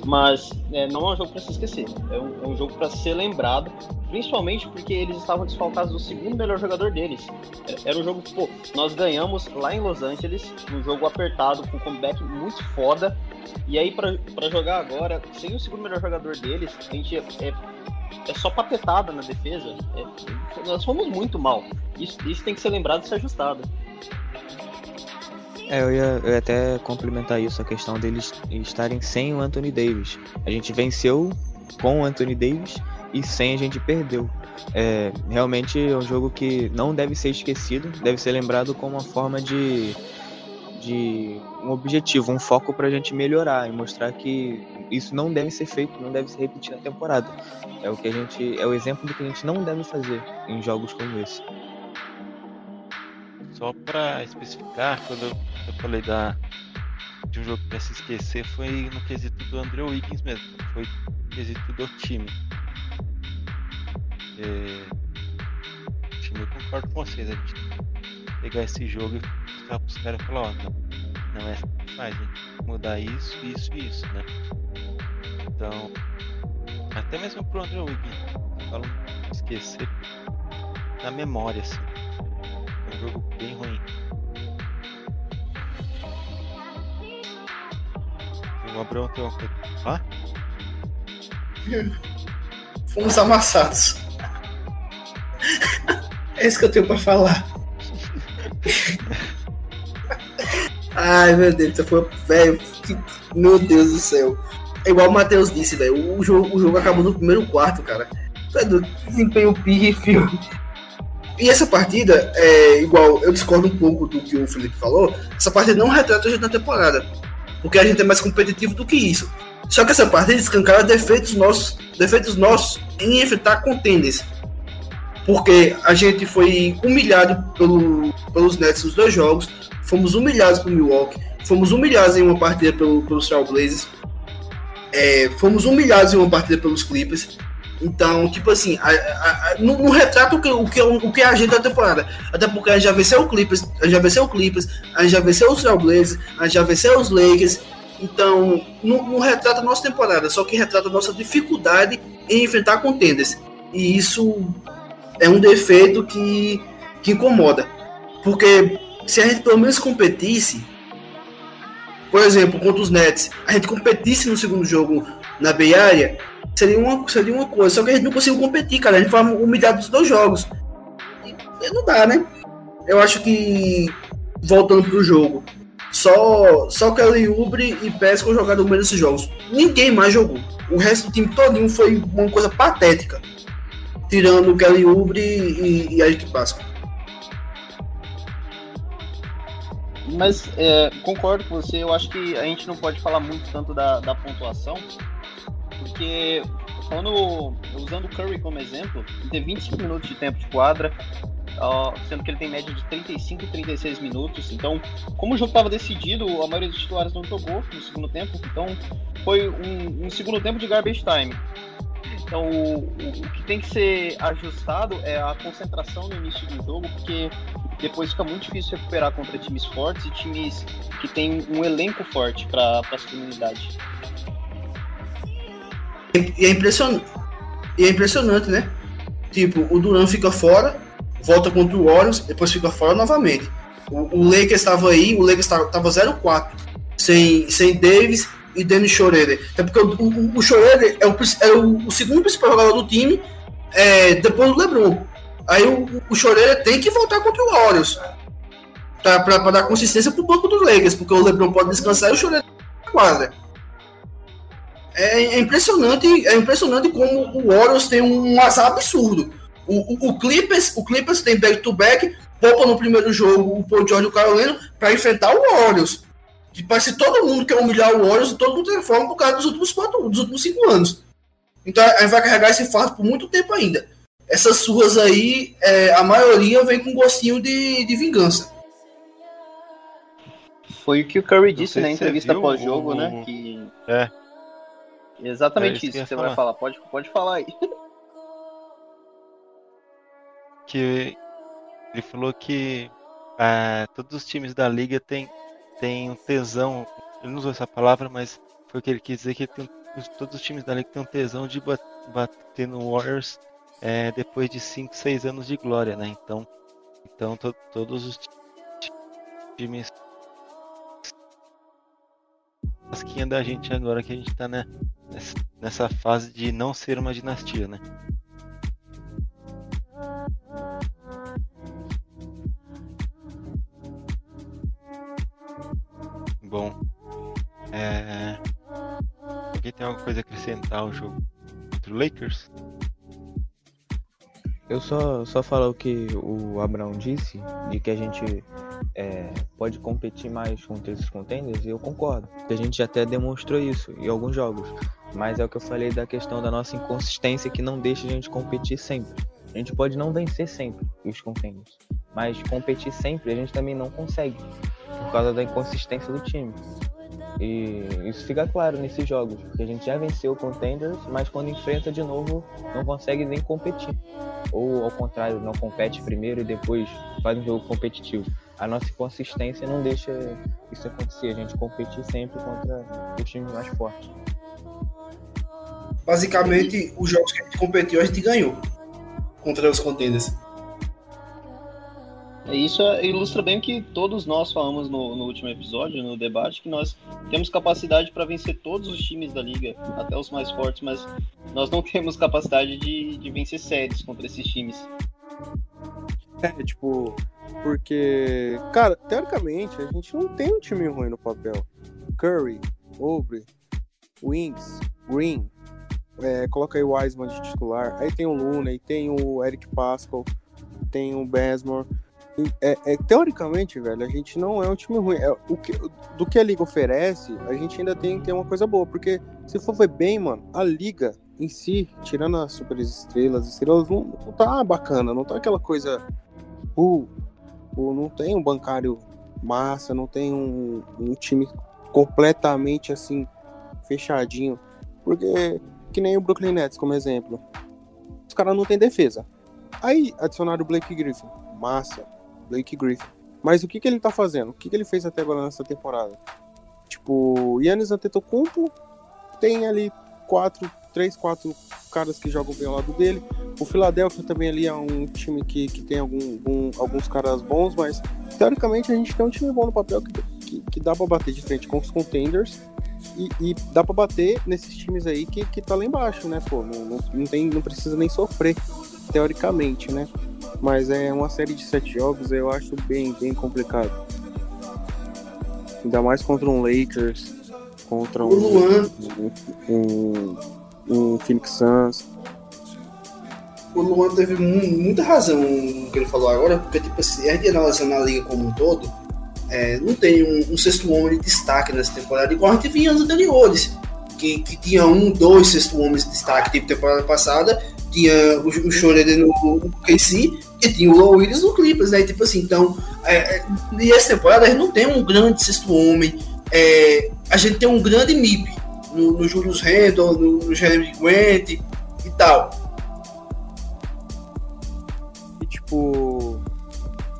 Mas é, não é um jogo para se esquecer. É um, é um jogo para ser lembrado, principalmente porque eles estavam desfalcados do segundo melhor jogador deles. É, era um jogo que, pô, nós ganhamos lá em Los Angeles, um jogo apertado, com um comeback muito foda. E aí, para jogar agora, sem o segundo melhor jogador deles, a gente é, é é só papetada na defesa. É, nós fomos muito mal. Isso, isso tem que ser lembrado e ser ajustado. É, eu ia, eu ia até complementar isso, a questão deles estarem sem o Anthony Davis. A gente venceu com o Anthony Davis e sem a gente perdeu. É, realmente é um jogo que não deve ser esquecido, deve ser lembrado como uma forma de, de um objetivo, um foco para a gente melhorar e mostrar que isso não deve ser feito, não deve se repetir na temporada. É o que a gente, é o exemplo do que a gente não deve fazer em jogos como esse. Só para especificar, quando eu falei da de um jogo para se esquecer, foi no quesito do André Wiggins mesmo, foi no quesito do time. É... Time eu concordo com vocês, a gente pegar esse jogo e ficar pros caras e falar, ó, não, não é assim a gente mudar isso, isso e isso, né? Então, até mesmo pro André Wiggins, falo esquecer na memória, assim. É um jogo bem ruim. O. Ah? [LAUGHS] Fomos amassados. É isso que eu tenho pra falar. [LAUGHS] Ai, meu Deus, você foi. Velho, meu Deus do céu. É igual o Matheus disse, velho. O jogo, o jogo acabou no primeiro quarto, cara. Desempenho pífio. E essa partida, é igual, eu discordo um pouco do que o Felipe falou. Essa partida não retrata a gente na temporada. Porque a gente é mais competitivo do que isso. Só que essa partida escancara defeitos nossos, defeitos nossos em enfrentar contenders. Porque a gente foi humilhado pelo, pelos Nets nos dois jogos, fomos humilhados pelo Milwaukee, fomos humilhados em uma partida pelo, pelos Trailblazers, é, fomos humilhados em uma partida pelos Clippers. Então, tipo assim, a, a, a, não, não, retrata o que, o, que, o que é a gente da temporada. Até porque a gente já venceu o Clippers, a gente já venceu o Clippers, a gente já venceu os Trailblazers, a gente já venceu os Lakers. Então, não, não retrata a nossa temporada, só que retrata a nossa dificuldade em enfrentar contenders. E isso é um defeito que, que incomoda. Porque se a gente pelo menos competisse, por exemplo, contra os Nets, a gente competisse no segundo jogo na Bay Area, seria uma, seria uma coisa. Só que a gente não conseguiu competir, cara. A gente foi humilhado dos dois jogos. E não dá, né? Eu acho que, voltando pro jogo, só, só Kelly Ubre e Pesco jogaram menos esses jogos. Ninguém mais jogou. O resto do time todinho foi uma coisa patética. Tirando o Kelly Ubre e, e a gente Páscoa. Mas é, concordo com você, eu acho que a gente não pode falar muito tanto da, da pontuação, porque quando, usando o Curry como exemplo, ele teve 25 minutos de tempo de quadra, sendo que ele tem média de 35 e 36 minutos. Então, como o jogo estava decidido, a maioria dos titulares não jogou no segundo tempo, então foi um, um segundo tempo de garbage time. Então, o, o, que tem que ser ajustado é a concentração no início do jogo, porque depois fica muito difícil recuperar contra times fortes e times que têm um elenco forte para as comunidades. E é impressionante. E é impressionante, né? Tipo, o Duran fica fora, volta contra o Warriors, depois fica fora novamente. O, o Lakers estava aí, o Lakers estava 0-4, sem, sem Davis e Dennis Schroeder. É porque o, o, o Schroeder é, o, é o, o, segundo principal jogador do time, é, depois do LeBron. Aí o, o Schroeder tem que voltar contra o Warriors. Tá, para dar consistência pro banco dos Lakers, porque o LeBron pode descansar e o Schroeder quadra. É, é, impressionante, é impressionante como o Warriors tem um azar absurdo. O, o, o Clippers, o Clippers tem back-to-back, poupa no primeiro jogo o Paul George e o Carolina para enfrentar o Warriors. Que parece que todo mundo quer humilhar o Warriors e todo mundo tem forma por causa dos últimos quatro, dos últimos cinco anos. Então a gente vai carregar esse fardo por muito tempo ainda. Essas suas aí, é, a maioria vem com gostinho de, de vingança. Foi o que o Curry disse na entrevista pós-jogo, né? Que... É. Exatamente é isso, que, que você falar. vai falar. Pode, pode falar aí. Que ele falou que é, todos os times da liga têm tem um tesão. Ele não usou essa palavra, mas foi o que ele quis dizer que tem, todos os times da liga têm um tesão de bater no Warriors é, depois de 5, 6 anos de glória, né? Então, então to, todos os times casquinha da gente agora que a gente tá né, nessa fase de não ser uma dinastia, né? Bom, é... alguém tem alguma coisa a acrescentar ao jogo contra o Lakers? Eu só, só falar o que o Abraão disse, de que a gente é, pode competir mais contra esses contenders, e eu concordo. A gente até demonstrou isso em alguns jogos. Mas é o que eu falei da questão da nossa inconsistência que não deixa a gente competir sempre. A gente pode não vencer sempre os contenders, mas competir sempre a gente também não consegue por causa da inconsistência do time. E isso fica claro nesses jogos, porque a gente já venceu contenders, mas quando enfrenta de novo não consegue nem competir. Ou ao contrário, não compete primeiro e depois faz um jogo competitivo a nossa consistência não deixa isso acontecer. A gente competir sempre contra os times mais fortes. Basicamente, os jogos que a gente competiu, a gente ganhou contra os contenders. É, isso ilustra bem o que todos nós falamos no, no, último episódio, no debate, que nós temos capacidade para vencer todos os times da liga, até os mais fortes, mas nós não temos capacidade de, de vencer séries contra esses times. É, tipo, porque, cara, teoricamente, a gente não tem um time ruim no papel. Curry, Obre, Wings, Green, é, coloca aí o Wiseman de titular. Aí tem o Luna, aí tem o Eric Pascal, tem o Besmore. É, é, teoricamente, velho, a gente não é um time ruim. É, o que, do que a liga oferece, a gente ainda tem ter uma coisa boa. Porque se for ver bem, mano, a liga em si, tirando as super estrelas, estrelas não, não tá bacana, não tá aquela coisa. Uh, Tipo, não tem um bancário massa, não tem um, um time completamente assim fechadinho. Porque, que nem o Brooklyn Nets, como exemplo, os caras não tem defesa. Aí adicionaram o Blake Griffin. Massa, Blake Griffin. Mas o que, que ele tá fazendo? O que, que ele fez até agora nessa temporada? Tipo, Yannis Antetokounmpo tem ali quatro, três, quatro caras que jogam bem ao lado dele. O Philadelphia também ali é um time que, que tem algum, algum, alguns caras bons, mas teoricamente a gente tem um time bom no papel que, que, que dá para bater de frente com os contenders e, e dá para bater nesses times aí que, que tá lá embaixo, né? Pô, não, não, tem, não precisa nem sofrer, teoricamente, né? Mas é uma série de sete jogos, eu acho bem, bem complicado. Ainda mais contra um Lakers, contra um, um, um, um Phoenix Suns. O Luan teve muita razão no que ele falou agora, porque tipo assim, a gente analisando a liga como um todo, é, não tem um, um, sexto homem de destaque nessa temporada, igual a gente vinha anos anteriores, que, que tinha um, dois sexto homens de destaque, tipo temporada passada, tinha o, o Schroeder no, no KC e tinha o Low Williams no Clippers, né? Tipo assim, então, é, é, e essa temporada a gente não tem um grande sexto homem, é, a gente tem um grande MIP no, no Julius Randle, no, no Jeremy Grant e tal. E tipo,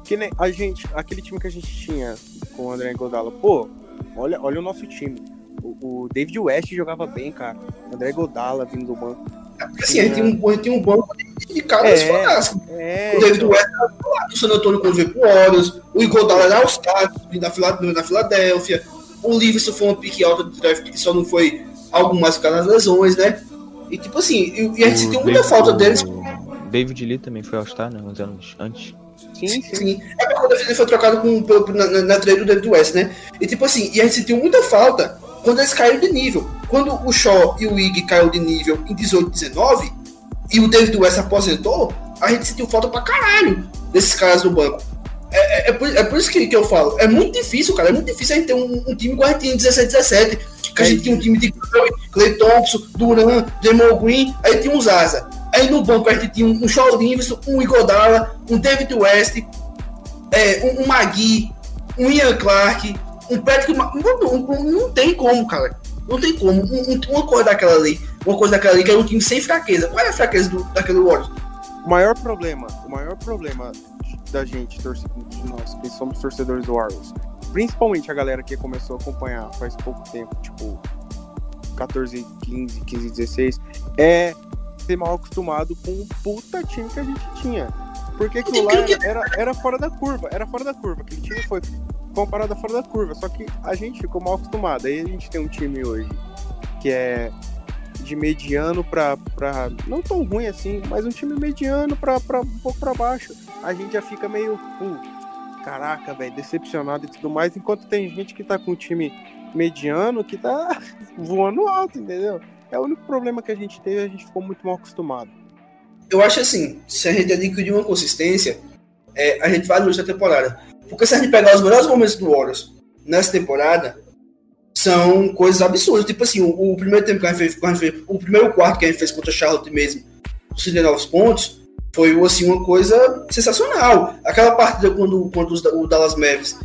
que nem a gente, aquele time que a gente tinha com o André Godala, pô, olha, olha o nosso time. O, o David West jogava bem, cara. André Godala vindo do banco. É porque assim, a gente tem um, gente tem um banco de caras É, fantásticos. É, O David então, West era do San Antonio quando veio pro Warriors, o Iguodala era All-Star na Filadélfia, o Livingston foi uma pique alta do draft que só não foi algo mais por causa das lesões, né? E tipo assim, e, e a gente O sentiu muita David- falta deles. o David Lee também foi All-Star, né? Uns anos antes. Sim, sim. Sim, é porque quando ele foi trocado com, na, na, na trade do David West, né? E tipo assim, e a gente sentiu muita falta quando eles caíram de nível. Quando o Shaw e o Ig caiu de nível em 18, 19, e o David West aposentou, a gente sentiu falta pra caralho desses caras do banco. É, é- é por, é por isso que, que eu falo, é muito difícil, cara, é muito difícil a gente ter um, um time igual a gente em 17, 17, que a gente tinha um time de Clay, Thompson, Duran, Draymond Green, aí tinha um Zaza. Aí no banco a gente tinha um, Shaw Livingston, um Igodala, um David West, é, um, um Magui, um Ian Clark, um Patrick. Não, não, não- tem como, cara. Não tem como. Um- um- uma coisa daquela ali, uma coisa daquela ali que era um time sem fraqueza. Qual é a fraqueza do, daquele Warriors? O maior problema, o maior problema da gente, torce- de nós que somos torcedores do Warriors, principalmente a galera que começou a acompanhar faz pouco tempo, tipo 14, 15, 15, 16, é ser mal acostumado com o puta time que a gente tinha. Porque aquilo lá era, era, era fora da curva, era fora da curva. Aquele time foi, foi uma parada fora da curva, só que a gente ficou mal acostumado. Aí a gente tem um time hoje que é de mediano pra, pra. Não tão ruim assim, mas um time mediano pra, pra um pouco pra baixo. A gente já fica meio. Uh, caraca, velho, decepcionado e tudo mais. Enquanto tem gente que tá com um time mediano que tá [LAUGHS] voando alto, entendeu? É o único problema que a gente teve, a gente ficou muito mal acostumado. Eu acho assim, se a gente adquirir uma consistência, é, a gente vai longe da temporada. Porque se a gente pegar os melhores momentos do Warriors nessa temporada, são coisas absurdas. Tipo assim, o, o primeiro tempo que a gente fez, a gente fez- o primeiro quarto que a gente fez contra a Charlotte mesmo, os 39 pontos, foi assim, uma coisa sensacional. Aquela partida quando, quando o Dallas Mavericks,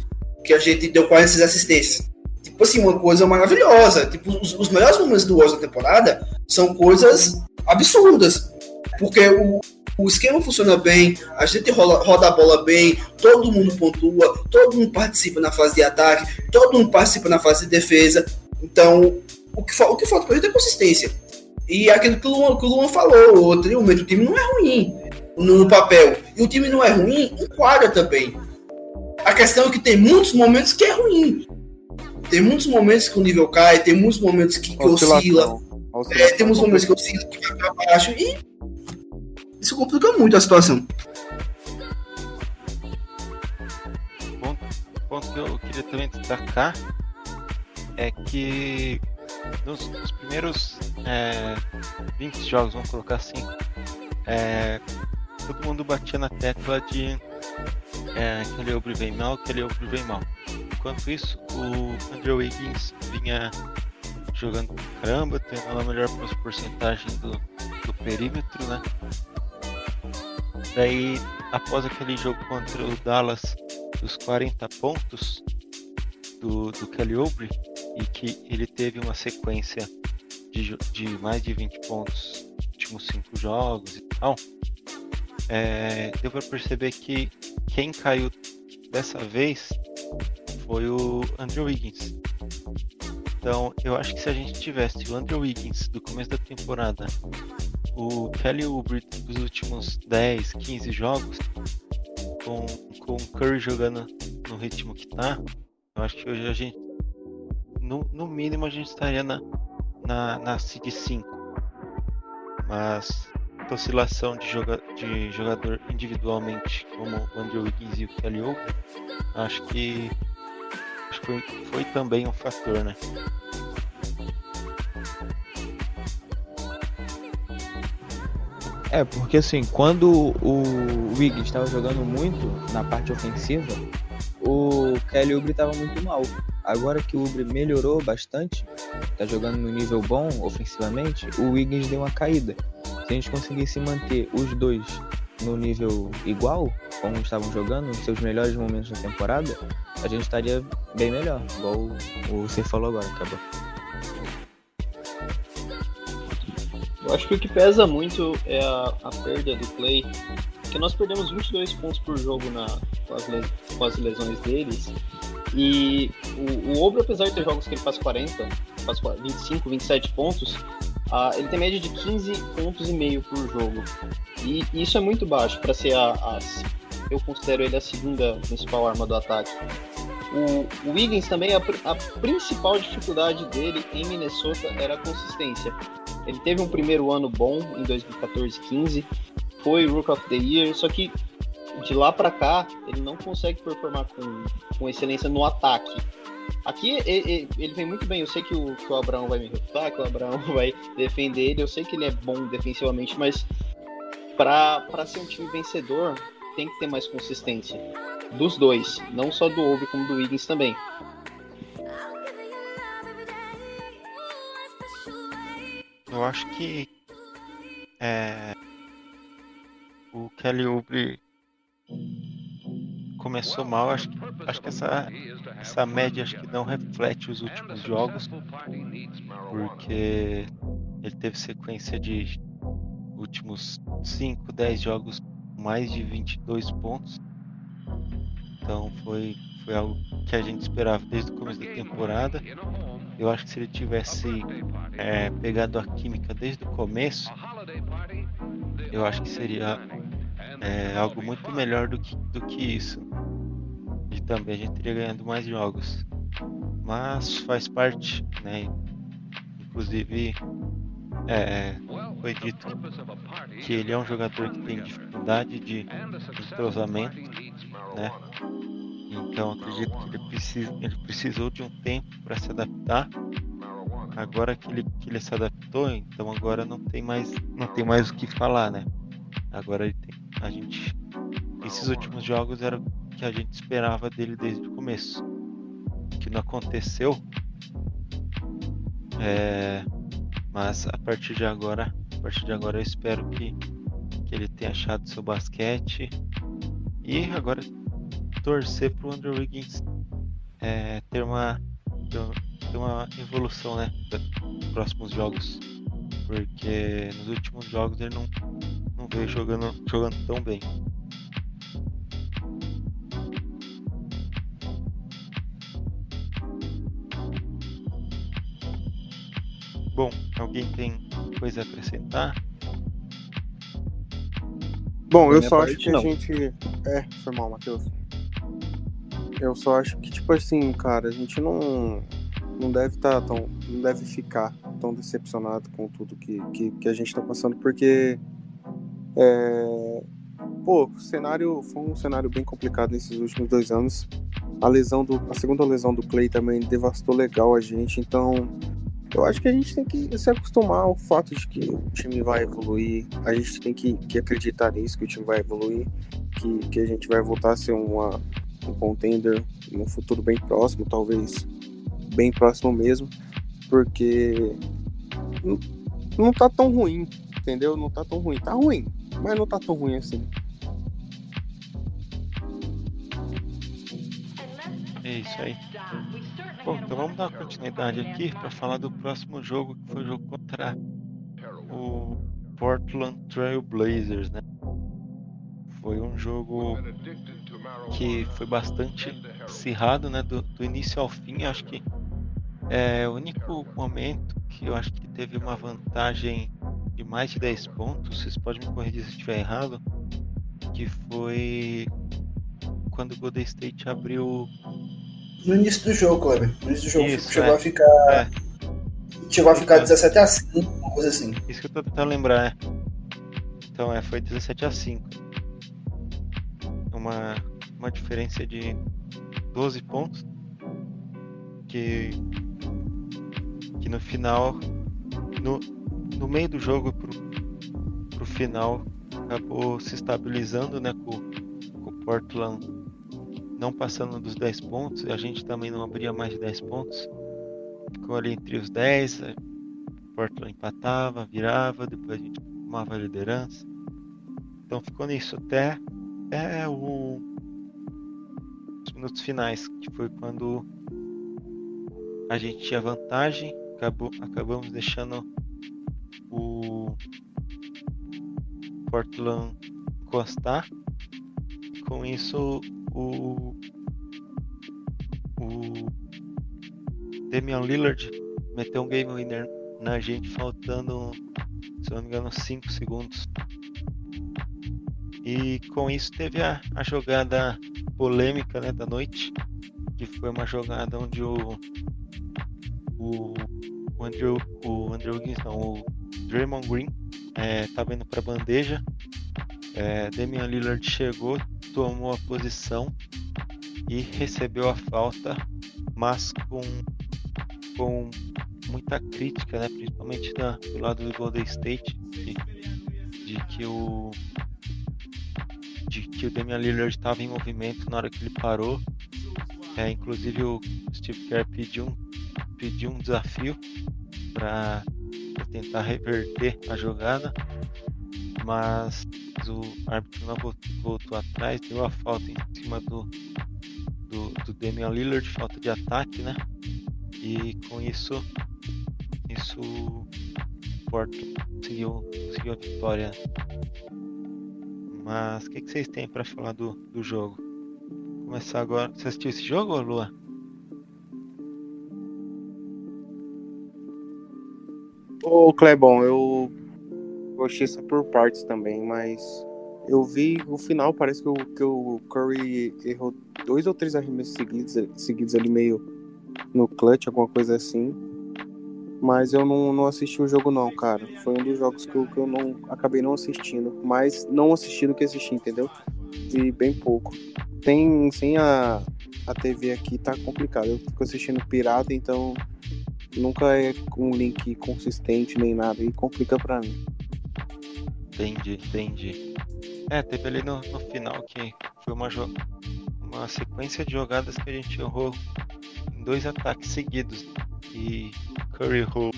que a gente deu 46 assistências. Tipo assim, uma coisa maravilhosa. Tipo, os, os melhores momentos do Warriors da temporada são coisas absurdas. Porque o, o esquema funciona bem, a gente rola- roda a bola bem, todo mundo pontua, todo mundo participa na fase de ataque, todo mundo participa na fase de defesa. Então, o que, o que falta pra gente é consistência. E aquilo que o Luan, que o Luan falou anteriormente, o time não é ruim no, papel. E o time não é ruim em quadra também. A questão é que tem muitos momentos que é ruim. Tem muitos momentos que o nível cai, tem muitos momentos que, que oscila. É, Oscilação. temos momentos que oscila, que vai pra baixo e isso complica muito a situação. ponto, ponto que eu queria também destacar é que nos, nos primeiros é, 20 jogos, vamos colocar assim, é, todo mundo batia na tecla de é, aquele Obre vem mal, aquele Obre vem mal. Enquanto isso, o Andrew Wiggins vinha jogando caramba, tendo a melhor porcentagem do, do perímetro, né? Daí, após aquele jogo contra o Dallas, dos 40 pontos do, do Kelly Oubre, e que ele teve uma sequência de, de mais de 20 pontos nos últimos 5 jogos e tal, é, deu para perceber que quem caiu dessa vez foi o Andrew Wiggins. Então, eu acho que se a gente tivesse o Andrew Wiggins do começo da temporada, o Kelly Oubre dos últimos 10, 15 jogos, com, com o Curry jogando no ritmo que tá, eu acho que hoje a gente, no, no mínimo, a gente estaria na, na, na seed 5. Mas a oscilação de, joga, de jogador individualmente, como o Andrew Wiggins e o Kelly Oubre, acho que, acho que foi, foi também um fator, né? É, porque assim, quando o Wiggins estava jogando muito na parte ofensiva, o Kelly Oubre estava muito mal. Agora que o Oubre melhorou bastante, tá jogando no nível bom ofensivamente, o Wiggins deu uma caída. Se a gente conseguisse manter os dois no nível igual, como estavam jogando, nos seus melhores momentos da temporada, a gente estaria bem melhor, igual você falou agora, acabou. Eu acho que o que pesa muito é a, a perda do Clay, porque nós perdemos 22 pontos por jogo na, com, as com as lesões deles. E o, o Obre, apesar de ter jogos que ele faz 40, faz 25, 27 pontos, Ah, ele tem média de 15 pontos e meio por jogo. E isso é muito baixo para ser a, a, Eu considero ele a segunda principal arma do ataque. O, o Wiggins também, a, a principal dificuldade dele em Minnesota era a consistência. Ele teve um primeiro ano bom em 2014-15, foi Rook of the Year, só que de lá para cá ele não consegue performar com, com excelência no ataque. Aqui ele, vem muito bem. Eu sei que o, que o Abraão vai me refutar, que o Abraão [LAUGHS] vai defender ele. Eu sei que ele é bom defensivamente, mas para ser um time vencedor tem que ter mais consistência dos dois, não só do Obi como do Wiggins também. Eu acho que é, o Kelly Oubre começou mal, acho, acho que essa, essa média acho que não reflete os últimos jogos, porque ele teve sequência de últimos 5, 10 jogos mais de 22 pontos. Então foi, foi algo que a gente esperava desde o começo da temporada. Eu acho que se ele tivesse é, pegado a química desde o começo, eu acho que seria é, algo muito melhor do que, do que isso. E também a gente teria ganhando mais jogos. Mas faz parte, né? Inclusive é, foi dito que ele é um jogador que tem dificuldade de entrosamento, né? Então acredito que ele, precisa, ele precisou de um tempo para se adaptar. Agora que ele, que ele se adaptou, então agora não tem mais não tem mais o que falar, né? Agora ele a gente esses últimos jogos era o que a gente esperava dele desde o começo. O que não aconteceu. É, mas a partir de agora, a partir de agora eu espero que, que ele tenha achado seu basquete e agora torcer para o Andrew Wiggins é, ter uma ter uma evolução, né, nos próximos jogos, porque nos últimos jogos ele não não veio jogando jogando tão bem. Bom, alguém tem coisa a acrescentar? Bom, eu só acho que não. a gente. É, foi mal, Matheus. Eu só acho que, tipo assim, cara, a gente não, não deve estar tá tão. não deve ficar tão decepcionado com tudo que, que, que a gente tá passando, porque. É, pô, o cenário foi um cenário bem complicado nesses últimos dois anos. A lesão do. A segunda lesão do Clay também devastou legal a gente, então eu acho que a gente tem que se acostumar ao fato de que o time vai evoluir, a gente tem que, que acreditar nisso, que o time vai evoluir, que, que a gente vai voltar a ser uma, um contender no futuro bem próximo, talvez bem próximo mesmo, porque não, não tá tão ruim, entendeu? Não tá tão ruim. Tá ruim, mas não tá tão ruim assim. É isso aí. Bom, então vamos dar continuidade aqui para falar do próximo jogo, que foi o jogo contra o Portland Trail Blazers, né? Foi um jogo que foi bastante acirrado, né? Do, do início ao fim, acho que é o único momento que eu acho que teve uma vantagem de mais de 10 pontos, vocês podem me corrigir se estiver errado, que foi quando o Golden State abriu no início do jogo, Kleber. No início do jogo Isso, chegou é. a ficar. É. Chegou a ficar 17 a 5, uma coisa assim. Isso que eu tô tentando lembrar, é. Então é, foi 17 a 5. Uma, uma diferença de 12 pontos. Que. Que no final. No, no meio do jogo pro, pro final acabou se estabilizando né, com, com o Portland não passando dos 10 pontos, a gente também não abria mais de 10 pontos. Ficou ali entre os 10, Portland empatava, virava, depois a gente tomava a liderança. Então ficou nisso até, até o, os minutos finais, que foi quando a gente tinha vantagem, acabou, acabamos deixando o Portland encostar. Com isso o, o Damian Lillard meteu um game winner na gente faltando, se não me engano, 5 segundos. E com isso teve a, a jogada polêmica né, da noite, que foi uma jogada onde o, o, o Andrew, o Andrew Wiggins, não, o Draymond Green é, indo para bandeja. É, Damian Lillard chegou, tomou a posição e recebeu a falta, mas com, com muita crítica, né, principalmente do lado do Golden State, de, de que o de que o Damian Lillard estava em movimento na hora que ele parou. É, inclusive o Steve Kerr pediu pediu um desafio para tentar reverter a jogada, mas o árbitro não voltou atrás, deu a falta em cima do, do, do Damian Lillard, falta de ataque, né? E com isso, isso o Porto conseguiu, conseguiu a vitória. Mas o que, que, vocês têm para falar do, do jogo? Começar agora. Você assistiu esse jogo, Lua? Ô Clebon, eu gostei só por partes também, mas eu vi o final, parece que o, que o Curry errou dois ou três arremessos seguidos, seguidos ali meio no clutch, alguma coisa assim. Mas eu não, não assisti o jogo não, cara. Foi um dos jogos que eu, que eu não acabei não assistindo. Mas não assistindo que assisti, entendeu? Vi bem pouco. Tem sem a, a TV aqui tá complicado. Eu fico assistindo pirata, então nunca é um link consistente nem nada e complica para mim. Entendi, entendi. É, teve ali no, no final que foi uma, uma sequência de jogadas que a gente errou em dois ataques seguidos. E Curry errou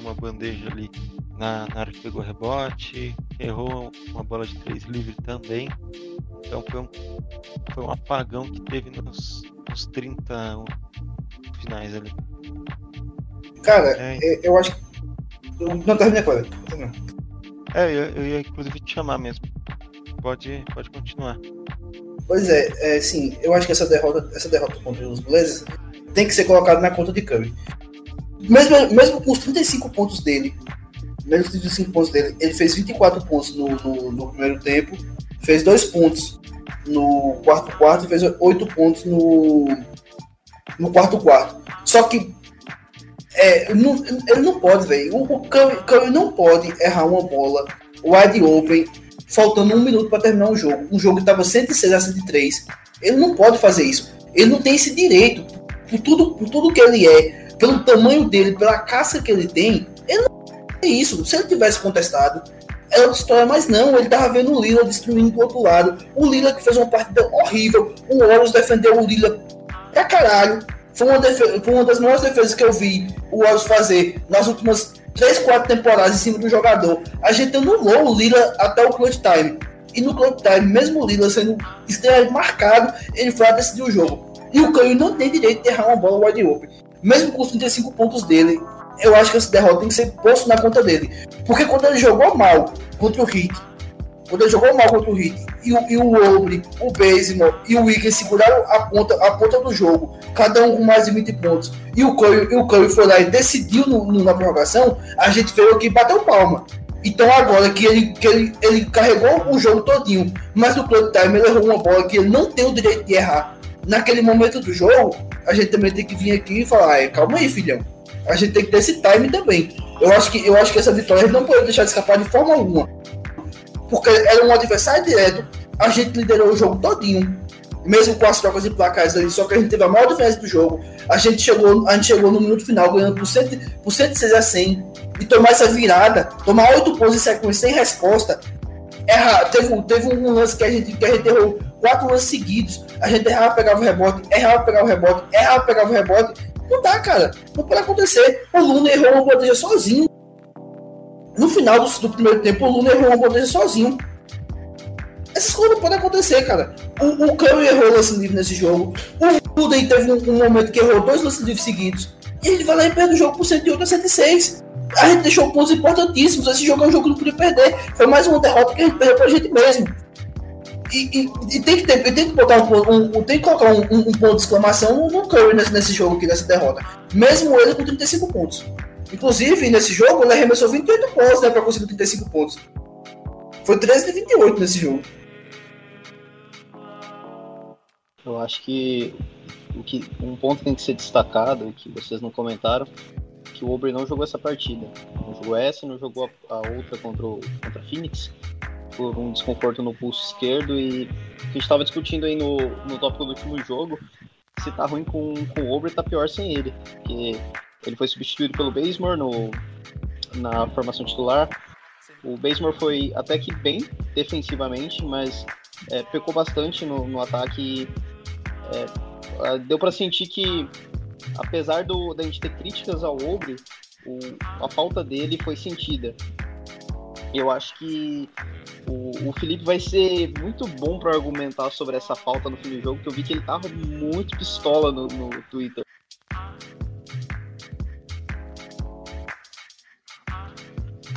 uma bandeja ali na, na hora que pegou rebote, errou uma bola de três livre também. Então foi um, foi um apagão que teve nos, nos 30 finais ali. Cara, é. é. eu acho que. Não terminei agora. É, eu, eu ia inclusive te chamar mesmo. Pode, pode continuar. Pois é, é, sim, eu acho que essa derrota, essa derrota contra os Blazers tem que ser colocada na conta de Curry. Mesmo, mesmo com os 35 pontos dele, mesmo os 35 pontos dele, ele fez 24 pontos no, no, no primeiro tempo, fez 2 pontos no quarto quarto e fez 8 pontos no, no quarto quarto. Só que é, não, ele não pode, velho. O, o Curry, não pode errar uma bola wide open, faltando um minuto para terminar o jogo. Um jogo que estava 106 a 103. Ele não pode fazer isso. Ele não tem esse direito. Por tudo, por tudo que ele é, pelo tamanho dele, pela caça que ele tem, ele não tem isso. Se ele tivesse contestado, é outra história, mas não, ele tava vendo o Lila destruindo do outro lado. O Lila que fez uma partida horrível. O Horus defendeu o Lila pra caralho. Foi uma, foi uma das maiores defesas que eu vi o Warriors fazer nas últimas 3, 4 temporadas em cima do jogador. A gente anulou o Lila até o clutch time. E no clutch time, mesmo o Lila sendo extremamente marcado, ele foi a decidir o jogo. E o Curry não tem direito de errar uma bola wide open. Mesmo com os 35 pontos dele, eu acho que essa derrota tem que ser posto na conta dele. Porque quando ele jogou mal contra o Heat, quando ele jogou mal contra o Heat, e o, e o Obre, o Bazemore e o Wiggins seguraram a ponta, a ponta do jogo, cada um com mais de 20 pontos, e o Curry, e o Curry foi lá e decidiu no, no, na prorrogação, a gente veio aqui e bateu palma. Então agora que ele, que ele, ele carregou o jogo todinho, mas no clutch time ele errou uma bola que ele não tem o direito de errar. Naquele momento do jogo, a gente também tem que vir aqui e falar, calma aí, filhão. A gente tem que ter esse time também. Eu acho que, eu acho que essa vitória não pode deixar de escapar de forma alguma porque era um adversário direto, a gente liderou o jogo todinho, mesmo com as trocas de placares ali, só que a gente teve a maior diferença do jogo. A gente chegou, a gente chegou no minuto final ganhando por, 100, por 106 a 100 e tomar essa virada, tomar oito pontos em sequência sem resposta. Erra, teve, teve um lance que a gente, que a gente errou quatro lances seguidos. A gente errava, pegava o rebote, errava, pegava o rebote, errava, pegava o rebote. Não dá, cara. Não pode acontecer. O Luna errou uma bandeja sozinho. No final do, do primeiro tempo, o Luna errou uma bandeja sozinho. Essas coisas não podem acontecer, cara. O, o Curry errou lance livre nesse jogo. O Ruden teve um, um, momento que errou dois lances livres seguidos. E ele vai lá e perde o jogo por 108 a 106. A gente deixou pontos importantíssimos. Esse jogo é um jogo que não podia perder. Foi mais uma derrota que a gente perdeu pra gente mesmo. E, e, e tem, que ter, tem que botar um, um, tem que colocar um, um, ponto de exclamação no Curry nesse, nesse jogo aqui, nessa derrota. Mesmo ele com 35 pontos. Inclusive, nesse jogo, ele arremessou 28 pontos, né, pra conseguir 35 pontos. Foi 13 de 28 nesse jogo. Eu acho que, o que um ponto tem que ser destacado, que vocês não comentaram, que o Obre não jogou essa partida. Não jogou essa, não jogou a, a outra contra o contra Phoenix, por um desconforto no pulso esquerdo. E que a gente estava discutindo aí no, no tópico do último jogo, se tá ruim com, com o Obre, tá pior sem ele. Porque ele foi substituído pelo Basemore no, na formação titular. O Basemore foi até que bem defensivamente, mas é, pecou bastante no, no ataque. É, deu para sentir que, apesar do, da gente ter críticas ao Obre, o, a falta dele foi sentida. Eu acho que o, o Felipe vai ser muito bom para argumentar sobre essa falta no fim do jogo, porque eu vi que ele tava muito pistola no, no Twitter.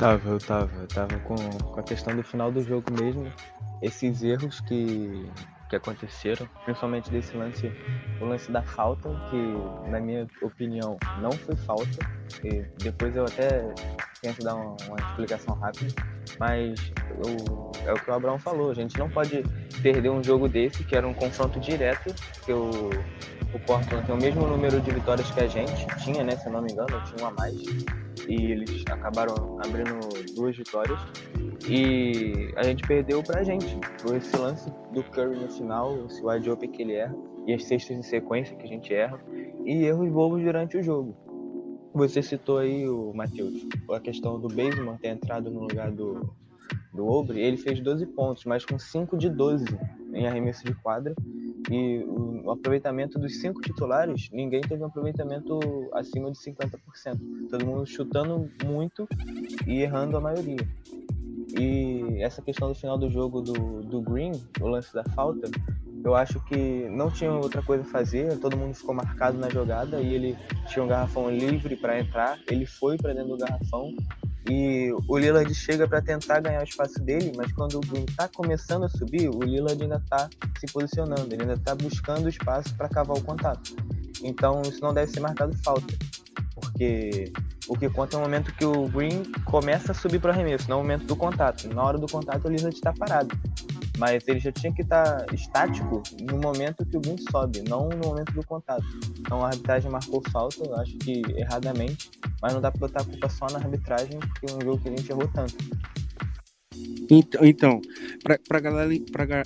Tava, eu tava. Eu tava com, com a questão do final do jogo mesmo. Esses erros que, que aconteceram, principalmente desse lance, o lance da falta, que na minha opinião não foi falta. E depois eu até tento dar uma, uma explicação rápida, mas o, é o que o Abraão falou, a gente não pode perder um jogo desse, que era um confronto direto, que o, o Portland tem o mesmo número de vitórias que a gente, tinha, né, se não me engano, tinha um a mais, e eles acabaram abrindo duas vitórias. E a gente perdeu pra gente. Foi esse lance do Curry no final, esse wide open que ele erra, e as cestas em sequência que a gente erra, e erros bobos durante o jogo. Você citou aí, o Matheus, a questão do Baseman ter entrado no lugar do, do Obre, ele fez 12 pontos, mas com 5 de 12 em arremesso de quadra. E o aproveitamento dos cinco titulares, ninguém teve um aproveitamento acima de 50%. Todo mundo chutando muito e errando a maioria. E essa questão do final do jogo do, do Green, o lance da falta, eu acho que não tinha outra coisa a fazer, todo mundo ficou marcado na jogada e ele tinha um garrafão livre para entrar, ele foi para dentro do garrafão e o Lillard chega para tentar ganhar o espaço dele, mas quando o Green está começando a subir, o Lillard ainda está se posicionando, ele ainda está buscando espaço para cavar o contato. Então isso não deve ser marcado falta, porque o que conta é o momento que o Green começa a subir para o arremesso, não o momento do contato. Na hora do contato, o Lillard está parado. Mas ele já tinha que estar tá estático no momento que o Green sobe, não no momento do contato. Então a arbitragem marcou falta, eu acho que erradamente, mas não dá para botar a culpa só na arbitragem, porque é um jogo que a gente errou tanto. Então, para galera, para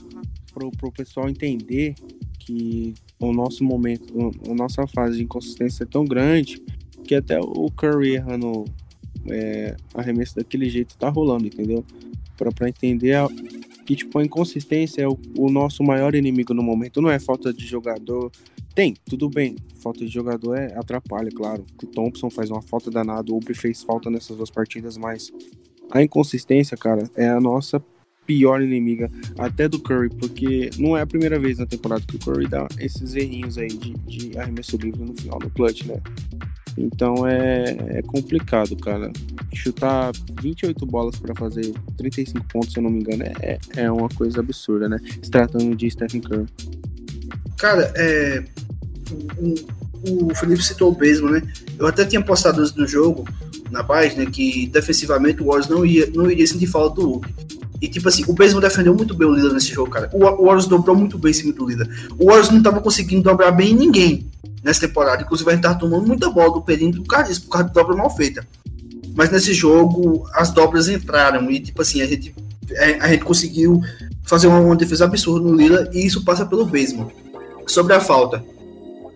pro pessoal entender que o nosso momento, a nossa fase de inconsistência é tão grande que até o Curry errando é, arremesso daquele jeito tá rolando, entendeu? Para entender a, que tipo a inconsistência é o, o, nosso maior inimigo no momento, não é falta de jogador. Tem, tudo bem, falta de jogador é atrapalha, claro. O Thompson faz uma falta danada, o Ubre fez falta nessas duas partidas, mas a inconsistência, cara, é a nossa pior inimiga, até do Curry, porque não é a primeira vez na temporada que o Curry dá esses errinhos aí de, de arremesso livre no final do clutch, né? Então é, é complicado, cara. Chutar 28 bolas para fazer 35 pontos, se eu não me engano, é, é uma coisa absurda, né? Se tratando de Stephen Curry. Cara, é. O, o Felipe citou o Besmo, né? Eu até tinha postado no jogo, na página, que defensivamente o Warriors não, ia, não iria sentir falta do Hulk. E tipo assim, o Besmo defendeu muito bem o Lila nesse jogo, cara. O, o dobrou muito bem em cima do Lila. O Warriors não tava conseguindo dobrar bem ninguém nessa temporada. Inclusive, a gente tava tomando muita bola do por causa disso, por causa de dobra mal feita. Mas nesse jogo, as dobras entraram e, tipo assim, a gente, é, a gente conseguiu fazer uma, uma defesa absurda no Lila e isso passa pelo Besmo. Sobre a falta,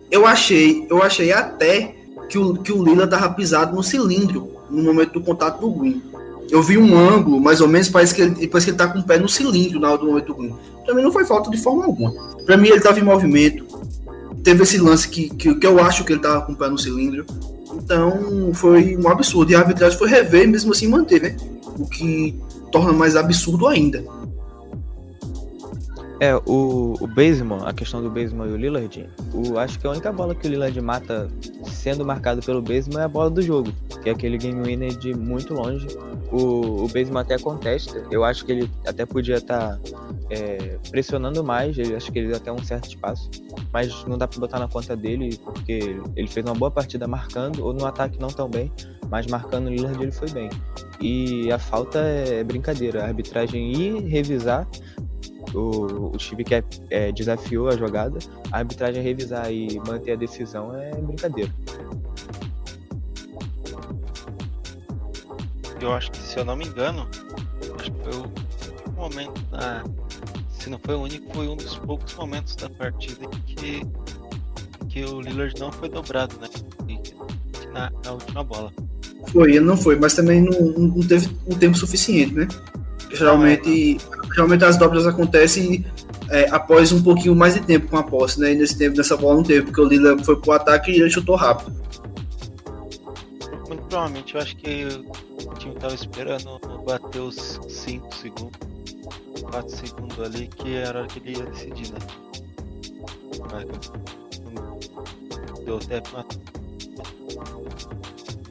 eu achei, eu achei até que o, que o Lila tava pisado no cilindro no momento do contato do Green. Eu vi um ângulo, mais ou menos, parece que ele, parece que ele tá com o pé no cilindro na hora do momento do. Pra mim não foi falta de forma alguma. Pra mim ele tava em movimento, teve esse lance que, que, que, eu acho que ele tava com o pé no cilindro. Então foi um absurdo. E a arbitragem foi rever e mesmo assim manter, né? O que torna mais absurdo ainda. É, o, o Baseman, a questão do Baseman e o Lillard, o, acho que a única bola que o Lillard mata sendo marcado pelo Baseman é a bola do jogo, que é aquele game winner de muito longe. O, o Baseman até contesta, eu acho que ele até podia estar tá, é, pressionando mais, eu acho que ele deu até um certo espaço, mas não dá pra botar na conta dele, porque ele fez uma boa partida marcando, ou no ataque não tão bem, mas marcando o Lillard ele foi bem. E a falta é brincadeira, a arbitragem ir revisar o, o time que é, é, desafiou a jogada, a arbitragem revisar e manter a decisão é brincadeira. Eu acho que, se eu não me engano, acho que foi o momento, na, se não foi o único, foi um dos poucos momentos da partida que, que o Lillard não foi dobrado, né? Na, na última bola. Foi, ele não foi, mas também não, não teve um tempo suficiente, né? Geralmente, geralmente as dobras acontecem é, após um pouquinho mais de tempo com a posse, né? E nesse tempo, nessa bola não teve, porque o Lila foi pro ataque e ele chutou rápido. Muito provavelmente, eu acho que o time tava esperando bater os 5 segundos, 4 segundos ali, que era a hora que ele ia decidir, né? Mas, deu tempo na...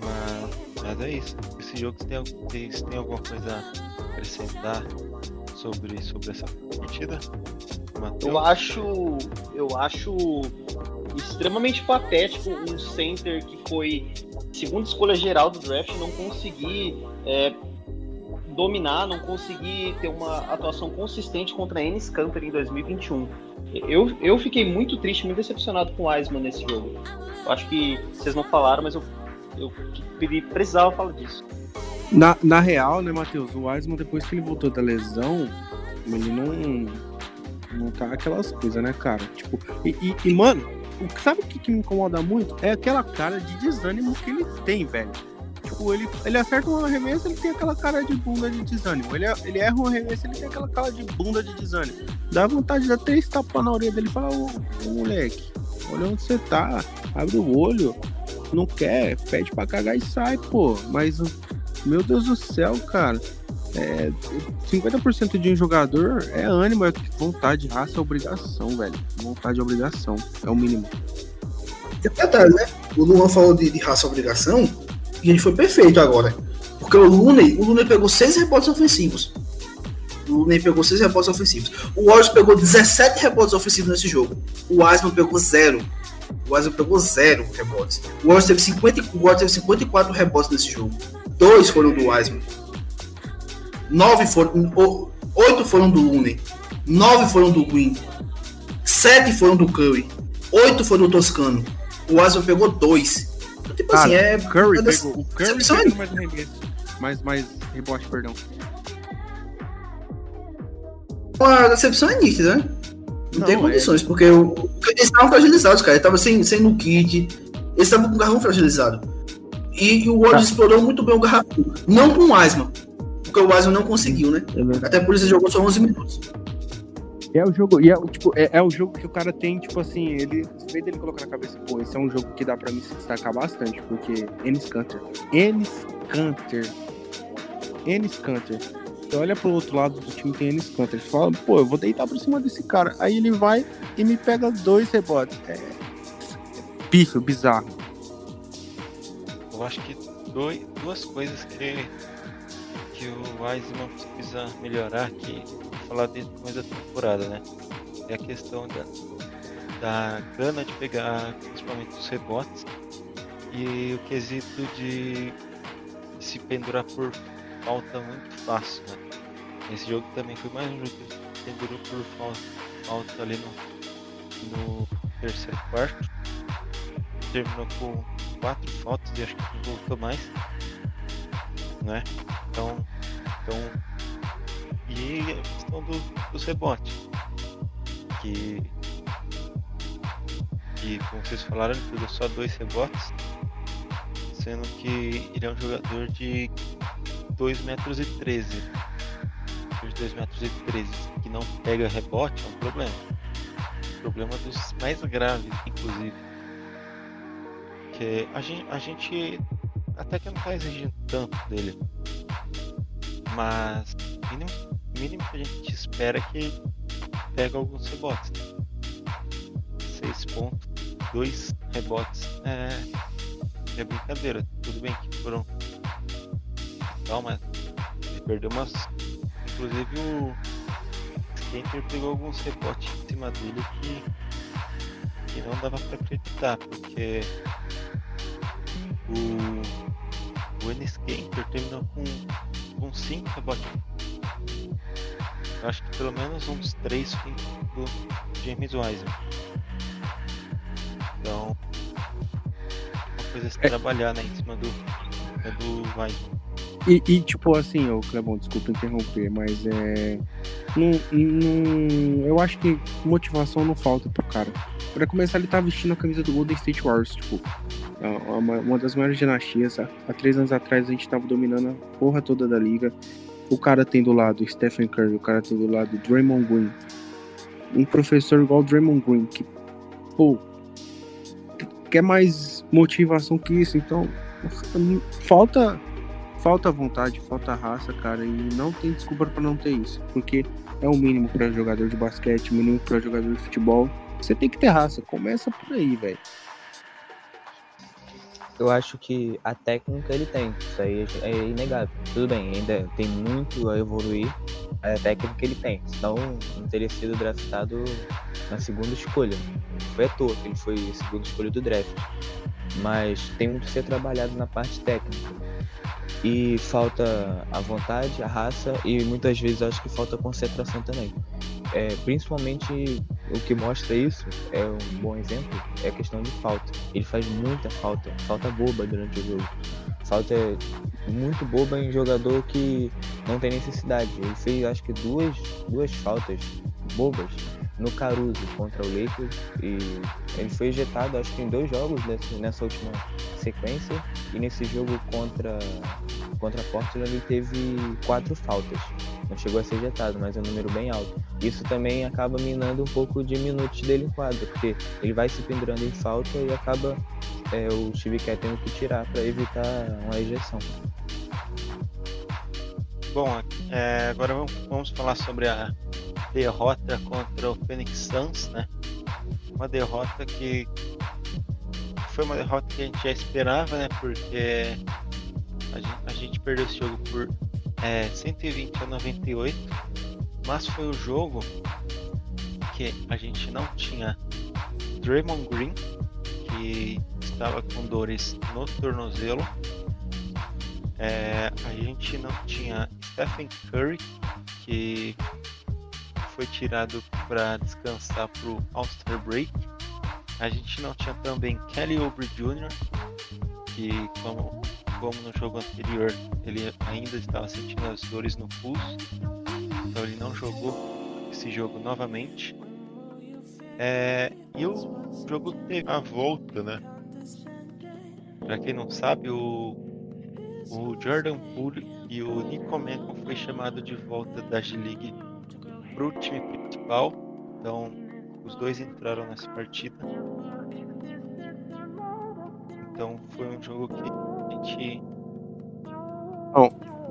Mas, mas é isso. Esse jogo, se tem, se tem alguma coisa acrescentar sobre, sobre essa partida? Mateus? Eu acho, eu acho extremamente patético um center que foi segunda escolha geral do draft não conseguir é, dominar, não conseguir ter uma atuação consistente contra a Ennis Canter em 2021. Eu, eu fiquei muito triste, muito decepcionado com o Wiseman nesse jogo. Eu acho que vocês não falaram, mas eu, eu precisava falar disso. Na, na real, né, Matheus, o Wiseman, depois que ele voltou da lesão, ele não. Não tá aquelas coisas, né, cara? Tipo, e, e, e mano, sabe o que, que me incomoda muito? É aquela cara de desânimo que ele tem, velho. Tipo, ele, ele acerta um arremesso, ele tem aquela cara de bunda de desânimo. Ele, ele erra um arremesso, ele tem aquela cara de bunda de desânimo. Dá vontade de dar três tapas na orelha dele e falar, ô, ô moleque, olha onde você tá, abre o olho, não quer, pede pra cagar e sai, pô. Mas meu Deus do céu, cara. É, 50% de um jogador é ânimo, é vontade, raça é obrigação, velho. Vontade é obrigação, é o mínimo. Detalhe, né? O Luan falou de, de raça obrigação e ele foi perfeito agora. Porque o Looney, o Looney pegou seis rebotes ofensivos. O Looney pegou seis rebotes ofensivos. O Warriors pegou 17 rebotes ofensivos nesse jogo. O Wiseman pegou zero. O Wiseman pegou zero rebotes. O Warriors teve, 50, o teve 54 rebotes nesse jogo dois foram do Wiseman. Nove foram. Oito foram do Looney. Nove foram do Green. Sete foram do Curry. Oito foram do Toscano. O Wiseman pegou dois. Então, tipo assim, é. Curry é pegou. O Curry pegou mais remesso. Mais, mais rebote, perdão. A decepção é nítida, né? Não, não tem é. condições, é... porque o, eles estavam fragilizados, cara. Eles estavam sem, sem no kit. Eles estavam com o garrão fragilizado. E, e o World tá. explorou muito bem o garrafão. Não com o Wiseman, porque o Wiseman não conseguiu, né? É Até por isso ele jogou só 11 minutos. É o jogo, e é, tipo, é, é, o jogo que o cara tem, tipo assim, ele, em vez dele colocar na cabeça, pô, esse é um jogo que dá pra se destacar bastante, porque Ennis Canter, Ennis Canter, Ennis Canter, você olha pro outro lado do time, tem Ennis Canter, você fala, pô, eu vou deitar por cima desse cara, aí ele vai e me pega dois rebotes, é, é pífio, bizarro eu acho que dois, duas coisas que, que o Wiseman precisa melhorar aqui, falar desde o começo da temporada, né? É a questão da, da gana de pegar principalmente os rebotes e o quesito de se pendurar por falta muito fácil, né? Esse jogo também foi mais um jogo que pendurou por falta, falta ali no, no terceiro quarto. Terminou com quatro fotos e acho que não voltou mais. Né? Então. Então. E a questão do, dos rebotes. Que. Que como vocês falaram, ele pegou só dois rebotes. Sendo que ele é um jogador de 2 metros e 13. De 2 metros e 13 que não pega rebote é um problema. Problema dos mais graves, inclusive porque a gente, a gente até que não tá exigindo tanto dele. Mas mínimo, mínimo que a gente espera é que pega alguns rebotes. 6 pontos, 2 rebotes. É, é brincadeira. Tudo bem que foram. Não, mas ele perdeu umas. Inclusive o Skanker pegou alguns rebotes em cima dele que, que não dava pra acreditar, porque o, o Enes Kanter terminou com, com 5 rebotes. Eu acho que pelo menos uns 3 do James Wiseman. Então, uma coisa a se É. trabalhar né, em cima do, é do Wiseman. E, e, tipo assim, ô Clebão, desculpa interromper, mas é. Não, não- eu acho que motivação não falta pro cara. Pra começar, ele tá vestindo a camisa do Golden State Warriors, tipo, uma, uma das maiores dinastias. Há, três anos atrás a gente tava dominando a porra toda da liga. O cara tem do lado Stephen Curry, o cara tem do lado Draymond Green. Um professor igual o Draymond Green, que, pô, quer mais motivação que isso, então falta falta vontade, falta raça, cara, e não tem desculpa pra não ter isso, porque é o mínimo pra jogador de basquete, o mínimo pra jogador de futebol. Você tem que ter raça, começa por aí, velho. Eu acho que a técnica ele tem, isso aí é inegável. Tudo bem, ainda tem muito a evoluir, a técnica ele tem, senão não teria sido draftado na segunda escolha. Foi à toa que ele foi a segunda escolha do draft. Mas tem muito a ser trabalhado na parte técnica. E falta a vontade, a raça e muitas vezes acho que falta concentração também. É, principalmente o que mostra isso, é um bom exemplo, é a questão de falta. Ele faz muita falta, falta boba durante o jogo. Falta muito boba em jogador que não tem necessidade. Ele fez acho que duas, duas faltas bobas no Caruso contra o Lakers e ele foi ejetado acho que em dois jogos nessa, nessa última sequência e nesse jogo contra contra Portland ele teve quatro faltas. Não chegou a ser ejetado, mas é um número bem alto. Isso também acaba minando um pouco de minutos dele em quadra, porque ele vai se pendurando em falta e acaba é, o Kerr tendo que tirar para evitar uma ejeção. Bom, é, agora vamos, vamos falar sobre a derrota contra o Phoenix Suns, né? Uma derrota que foi uma derrota que a gente já esperava, né? Porque a gente, a gente perdeu esse jogo por é, 120 a 98, mas foi o jogo que a gente não tinha Draymond Green, estava com dores no tornozelo. É, a gente não tinha Stephen Curry, que foi tirado para descansar para o All-Star Break. A gente não tinha também Kelly Oubre Jr., que como, como no jogo anterior ele ainda estava sentindo as dores no pulso, então ele não jogou esse jogo novamente. É, e o jogo teve a volta, né? Pra quem não sabe, o, o Jordan Poole e o Nico Mann foi chamado de volta da G-League pro time principal. Então, os dois entraram nessa partida. Então, foi um jogo que a gente.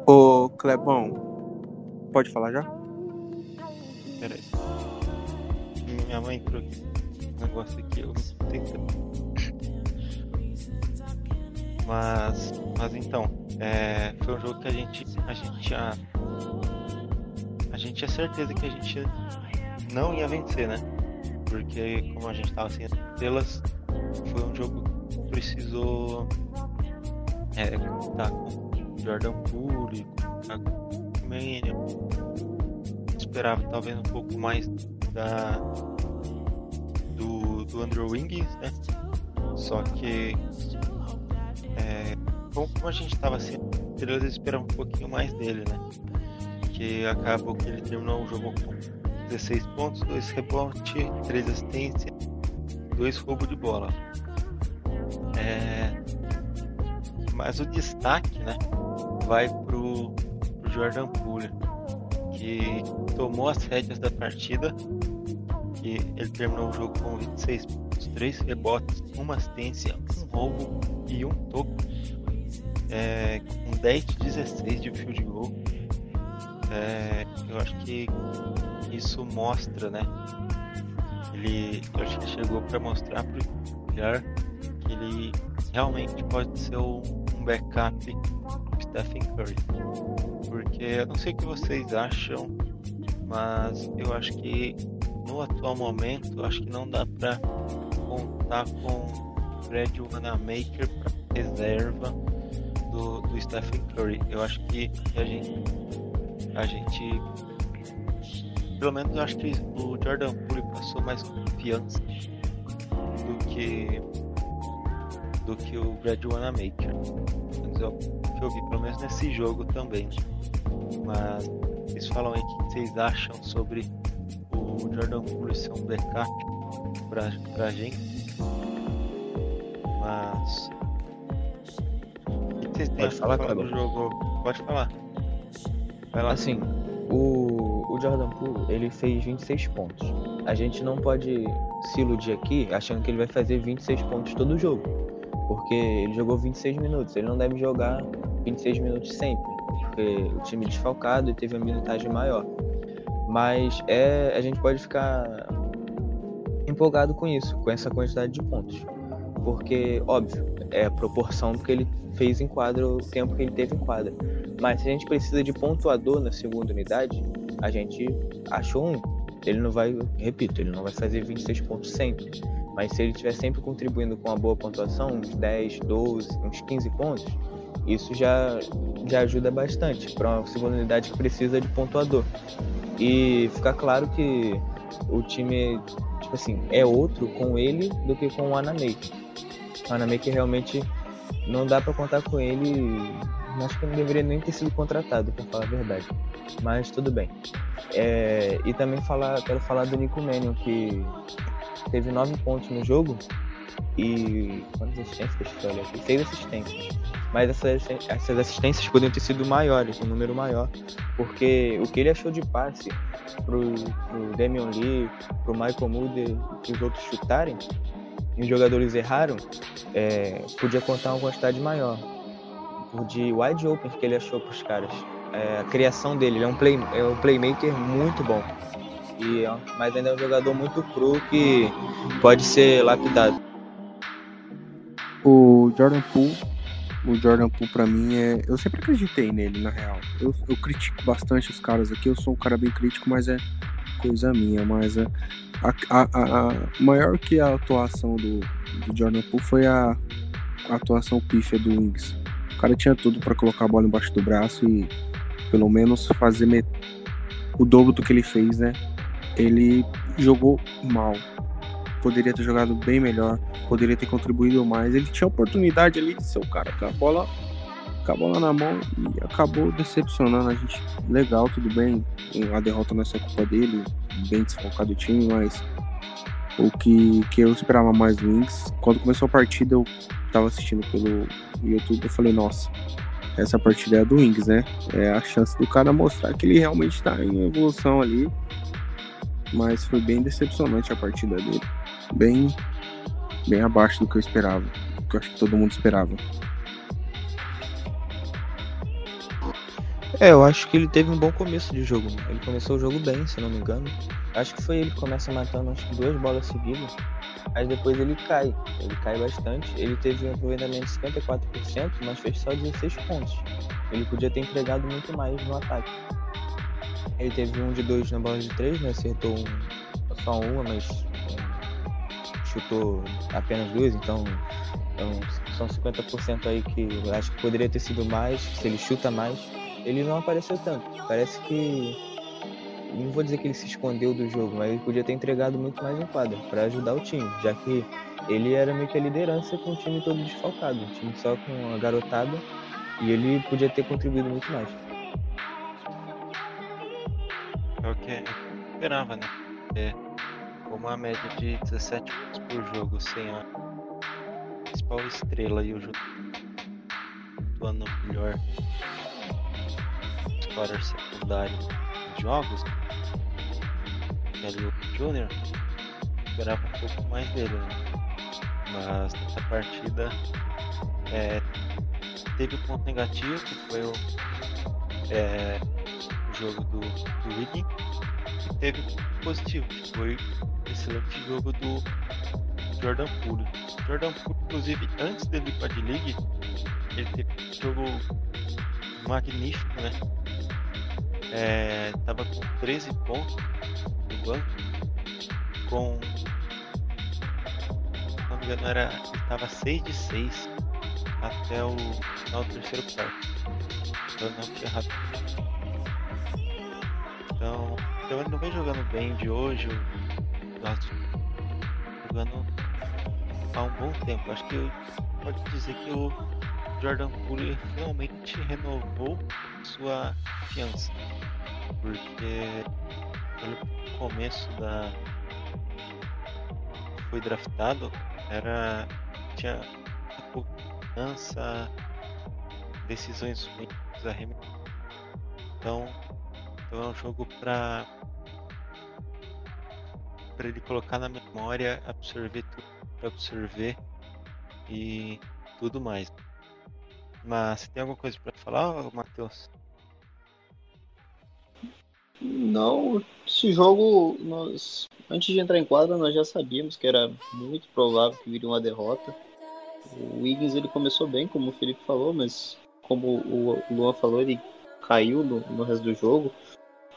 Ô, Clebão, pode falar já? Pera aí. Minha mãe aqui. Um negócio aqui, eu. Mas, mas então, é, foi um jogo que a gente, a gente tinha, a gente tinha certeza que a gente não ia vencer, né? Porque como a gente tava sem estrelas, foi um jogo que precisou é, com Jordan Poole, com o Mannion. Esperava talvez um pouco mais da do, Andrew Wiggins, né? Só que é, como, a gente estava sem estrelas, eu esperava um pouquinho mais dele, né? Que acabou que ele terminou o jogo com 16 pontos, 2 rebotes, 3 assistências, 2 roubos de bola. É, mas o destaque, né, vai pro, pro Jordan Poole, que tomou as rédeas da partida, que ele terminou o jogo com 26 pontos, 3 rebotes, 1 assistência, 1 roubo e 1 toco, é, com 10 de 16 de field goal. É, eu acho que isso mostra, né? Ele, eu acho que chegou para mostrar pro Jar que ele realmente pode ser um, um backup do Stephen Curry. Porque eu não sei o que vocês acham, mas eu acho que no atual momento, acho que não dá para contar com Fred Wanamaker para reserva do, do Stephen Curry. Eu acho que a gente, a gente pelo menos eu acho que o Jordan Poole passou mais confiança do que do que o Brad Wanamaker. Eu, eu vi, pelo menos nesse jogo também. Mas vocês falam aí o que vocês acham sobre o Jordan Poole ser um backup pra, pra gente. Mas. O que vocês têm Pode falar, falar do jogo? Pode falar. Vai lá. Assim, o, o Jordan Poole, ele fez 26 pontos. A gente não pode se iludir aqui achando que ele vai fazer 26 pontos todo jogo. Porque ele jogou 26 minutos. Ele não deve jogar 26 minutos sempre. Porque o time desfalcado e teve uma minutagem maior. Mas é, a gente pode ficar empolgado com isso, com essa quantidade de pontos. Porque, óbvio, é a proporção do que ele fez em quadra, o tempo que ele teve em quadra. Mas se a gente precisa de pontuador na segunda unidade, a gente achou um. Ele não vai, repito, ele não vai fazer 26 pontos sempre. Mas se ele estiver sempre contribuindo com uma boa pontuação, uns 10, 12, uns 15 pontos, isso já, já ajuda bastante para uma segunda unidade que precisa de pontuador. E fica claro que o time, tipo assim, é outro com ele do que com o Anamaker. O Anamaker realmente não dá para contar com ele. Acho que não deveria nem ter sido contratado, para falar a verdade. Mas tudo bem. É, e também falar, quero falar do Nico Mannion, que teve nove pontos no jogo e. Quantas assistências? Deixa eu olhar aqui. Seis assistências. Mas essas, essas assistências poderiam ter sido maiores, um número maior. Porque o que ele achou de passe pro, pro Damian Lee, pro Michael Mulder e os outros chutarem, e os jogadores erraram, é, podia contar uma quantidade maior. De wide open que ele achou pros caras. É, a criação dele, ele é um, play, é um playmaker muito bom. E, mas ainda é um jogador muito cru que pode ser lapidado. O Jordan Poole, o Jordan Poole pra mim é. Eu sempre acreditei nele, na real. Eu, eu critico bastante os caras aqui, eu sou um cara bem crítico, mas é coisa minha. Mas é, a, a, a, a maior que a atuação do, do Jordan Poole foi a, a atuação pífia do Wings. O cara tinha tudo pra colocar a bola embaixo do braço e pelo menos fazer met- o dobro do que ele fez, né? Ele jogou mal. Poderia ter jogado bem melhor poderia ter contribuído mais. Ele tinha oportunidade ali de ser o cara com a bola, com a bola na mão e acabou decepcionando a gente. Legal, tudo bem. A derrota não é culpa dele, bem desfocado o time, mas o que, que eu esperava mais do Wings, quando começou a partida, eu tava assistindo pelo YouTube, eu falei, nossa, essa partida é do Wings, né? É a chance do cara mostrar que ele realmente tá em evolução ali. Mas foi bem decepcionante a partida dele. Bem bem abaixo do que eu esperava, que eu acho que todo mundo esperava. É, eu acho que ele teve um bom começo de jogo. Ele começou o jogo bem, se não me engano. Acho que foi ele que começa matando acho duas bolas seguidas. Mas depois ele cai. Ele cai bastante. Ele teve um aproveitamento de 54%, mas fez só 16 pontos. Ele podia ter entregado muito mais no ataque. Ele teve um de dois na bola de três, né? Acertou um, só uma, mas chutou apenas duas, então então, são 50% aí que eu acho que poderia ter sido mais, se ele chuta mais. Ele não apareceu tanto. Parece que. Não vou dizer que ele se escondeu do jogo, mas ele podia ter entregado muito mais em quadra para ajudar o time, já que ele era meio que a liderança com o time todo desfalcado, o time só com a garotada, e ele podia ter contribuído muito mais. É o que eu esperava, né? É, com uma média de 17 pontos por jogo, sem a principal estrela e o jogo atuando melhor scorer secundário dos jogos, que é o Júnior, esperava um pouco mais dele, né? Mas nessa partida é, teve um ponto negativo, que foi o, é, o jogo do, do Wiggy, teve positivo, que foi excelente jogo do Jordan Poole. Jordan Poole, inclusive, antes dele ir para a D-League, ele teve um jogo magnífico, né? É, tava com 13 pontos no banco, com. Se não me engano, era, tava 6 de 6 até o final do terceiro quarto. Eu não tinha errado. Então, então ele não vem jogando bem de hoje, gosto jogando há um bom tempo. Acho que pode dizer que o Jordan Poole finalmente renovou sua confiança. Porque pelo começo da foi draftado era tinha confiança, decisões ruins, arremessos. Então, então é um jogo para para ele colocar na memória, absorver tudo, absorver e tudo mais. Mas tem alguma coisa para falar, Matheus? Não, esse jogo, nós, antes de entrar em quadra, nós já sabíamos que era muito provável que viria uma derrota. O Wiggins ele começou bem, como o Felipe falou, mas como o Luan falou, ele caiu no, no resto do jogo,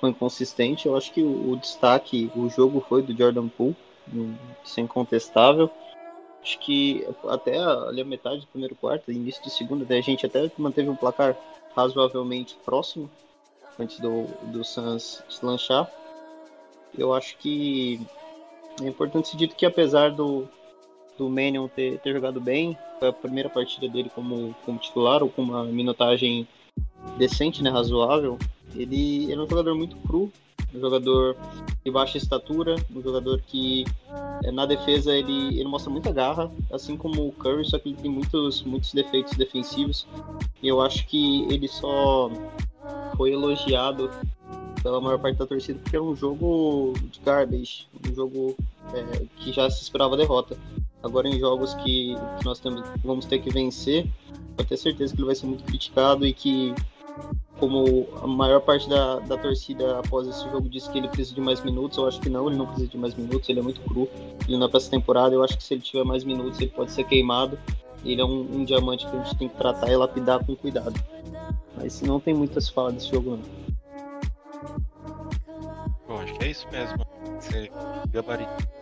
foi inconsistente. Eu acho que o, o destaque, o jogo foi do Jordan Poole, sem contestável. Acho que até ali a metade do primeiro quarto, início do segundo, a gente até manteve um placar razoavelmente próximo antes do, do Suns lanchar. Eu acho que é importante ser dito que apesar do, do Mannion ter, ter jogado bem, foi a primeira partida dele como, como titular, ou com uma minutagem decente, né, razoável, ele, ele é um jogador muito cru, um jogador de baixa estatura, um jogador que é, na defesa ele, ele mostra muita garra, assim como o Curry, só que ele tem muitos, muitos defeitos defensivos. E eu acho que ele só foi elogiado pela maior parte da torcida porque era um jogo de garbage, um jogo é, que já se esperava derrota. Agora em jogos que, que nós temos, vamos ter que vencer, pode ter certeza que ele vai ser muito criticado e que como a maior parte da, da torcida após esse jogo disse que ele precisa de mais minutos, eu acho que não, ele não precisa de mais minutos, ele é muito cru, ele não é para essa temporada, eu acho que se ele tiver mais minutos ele pode ser queimado, ele é um, um diamante que a gente tem que tratar e lapidar com cuidado. Mas não tem muito a se falar desse jogo não. Bom, acho que é isso mesmo. Você gabarito.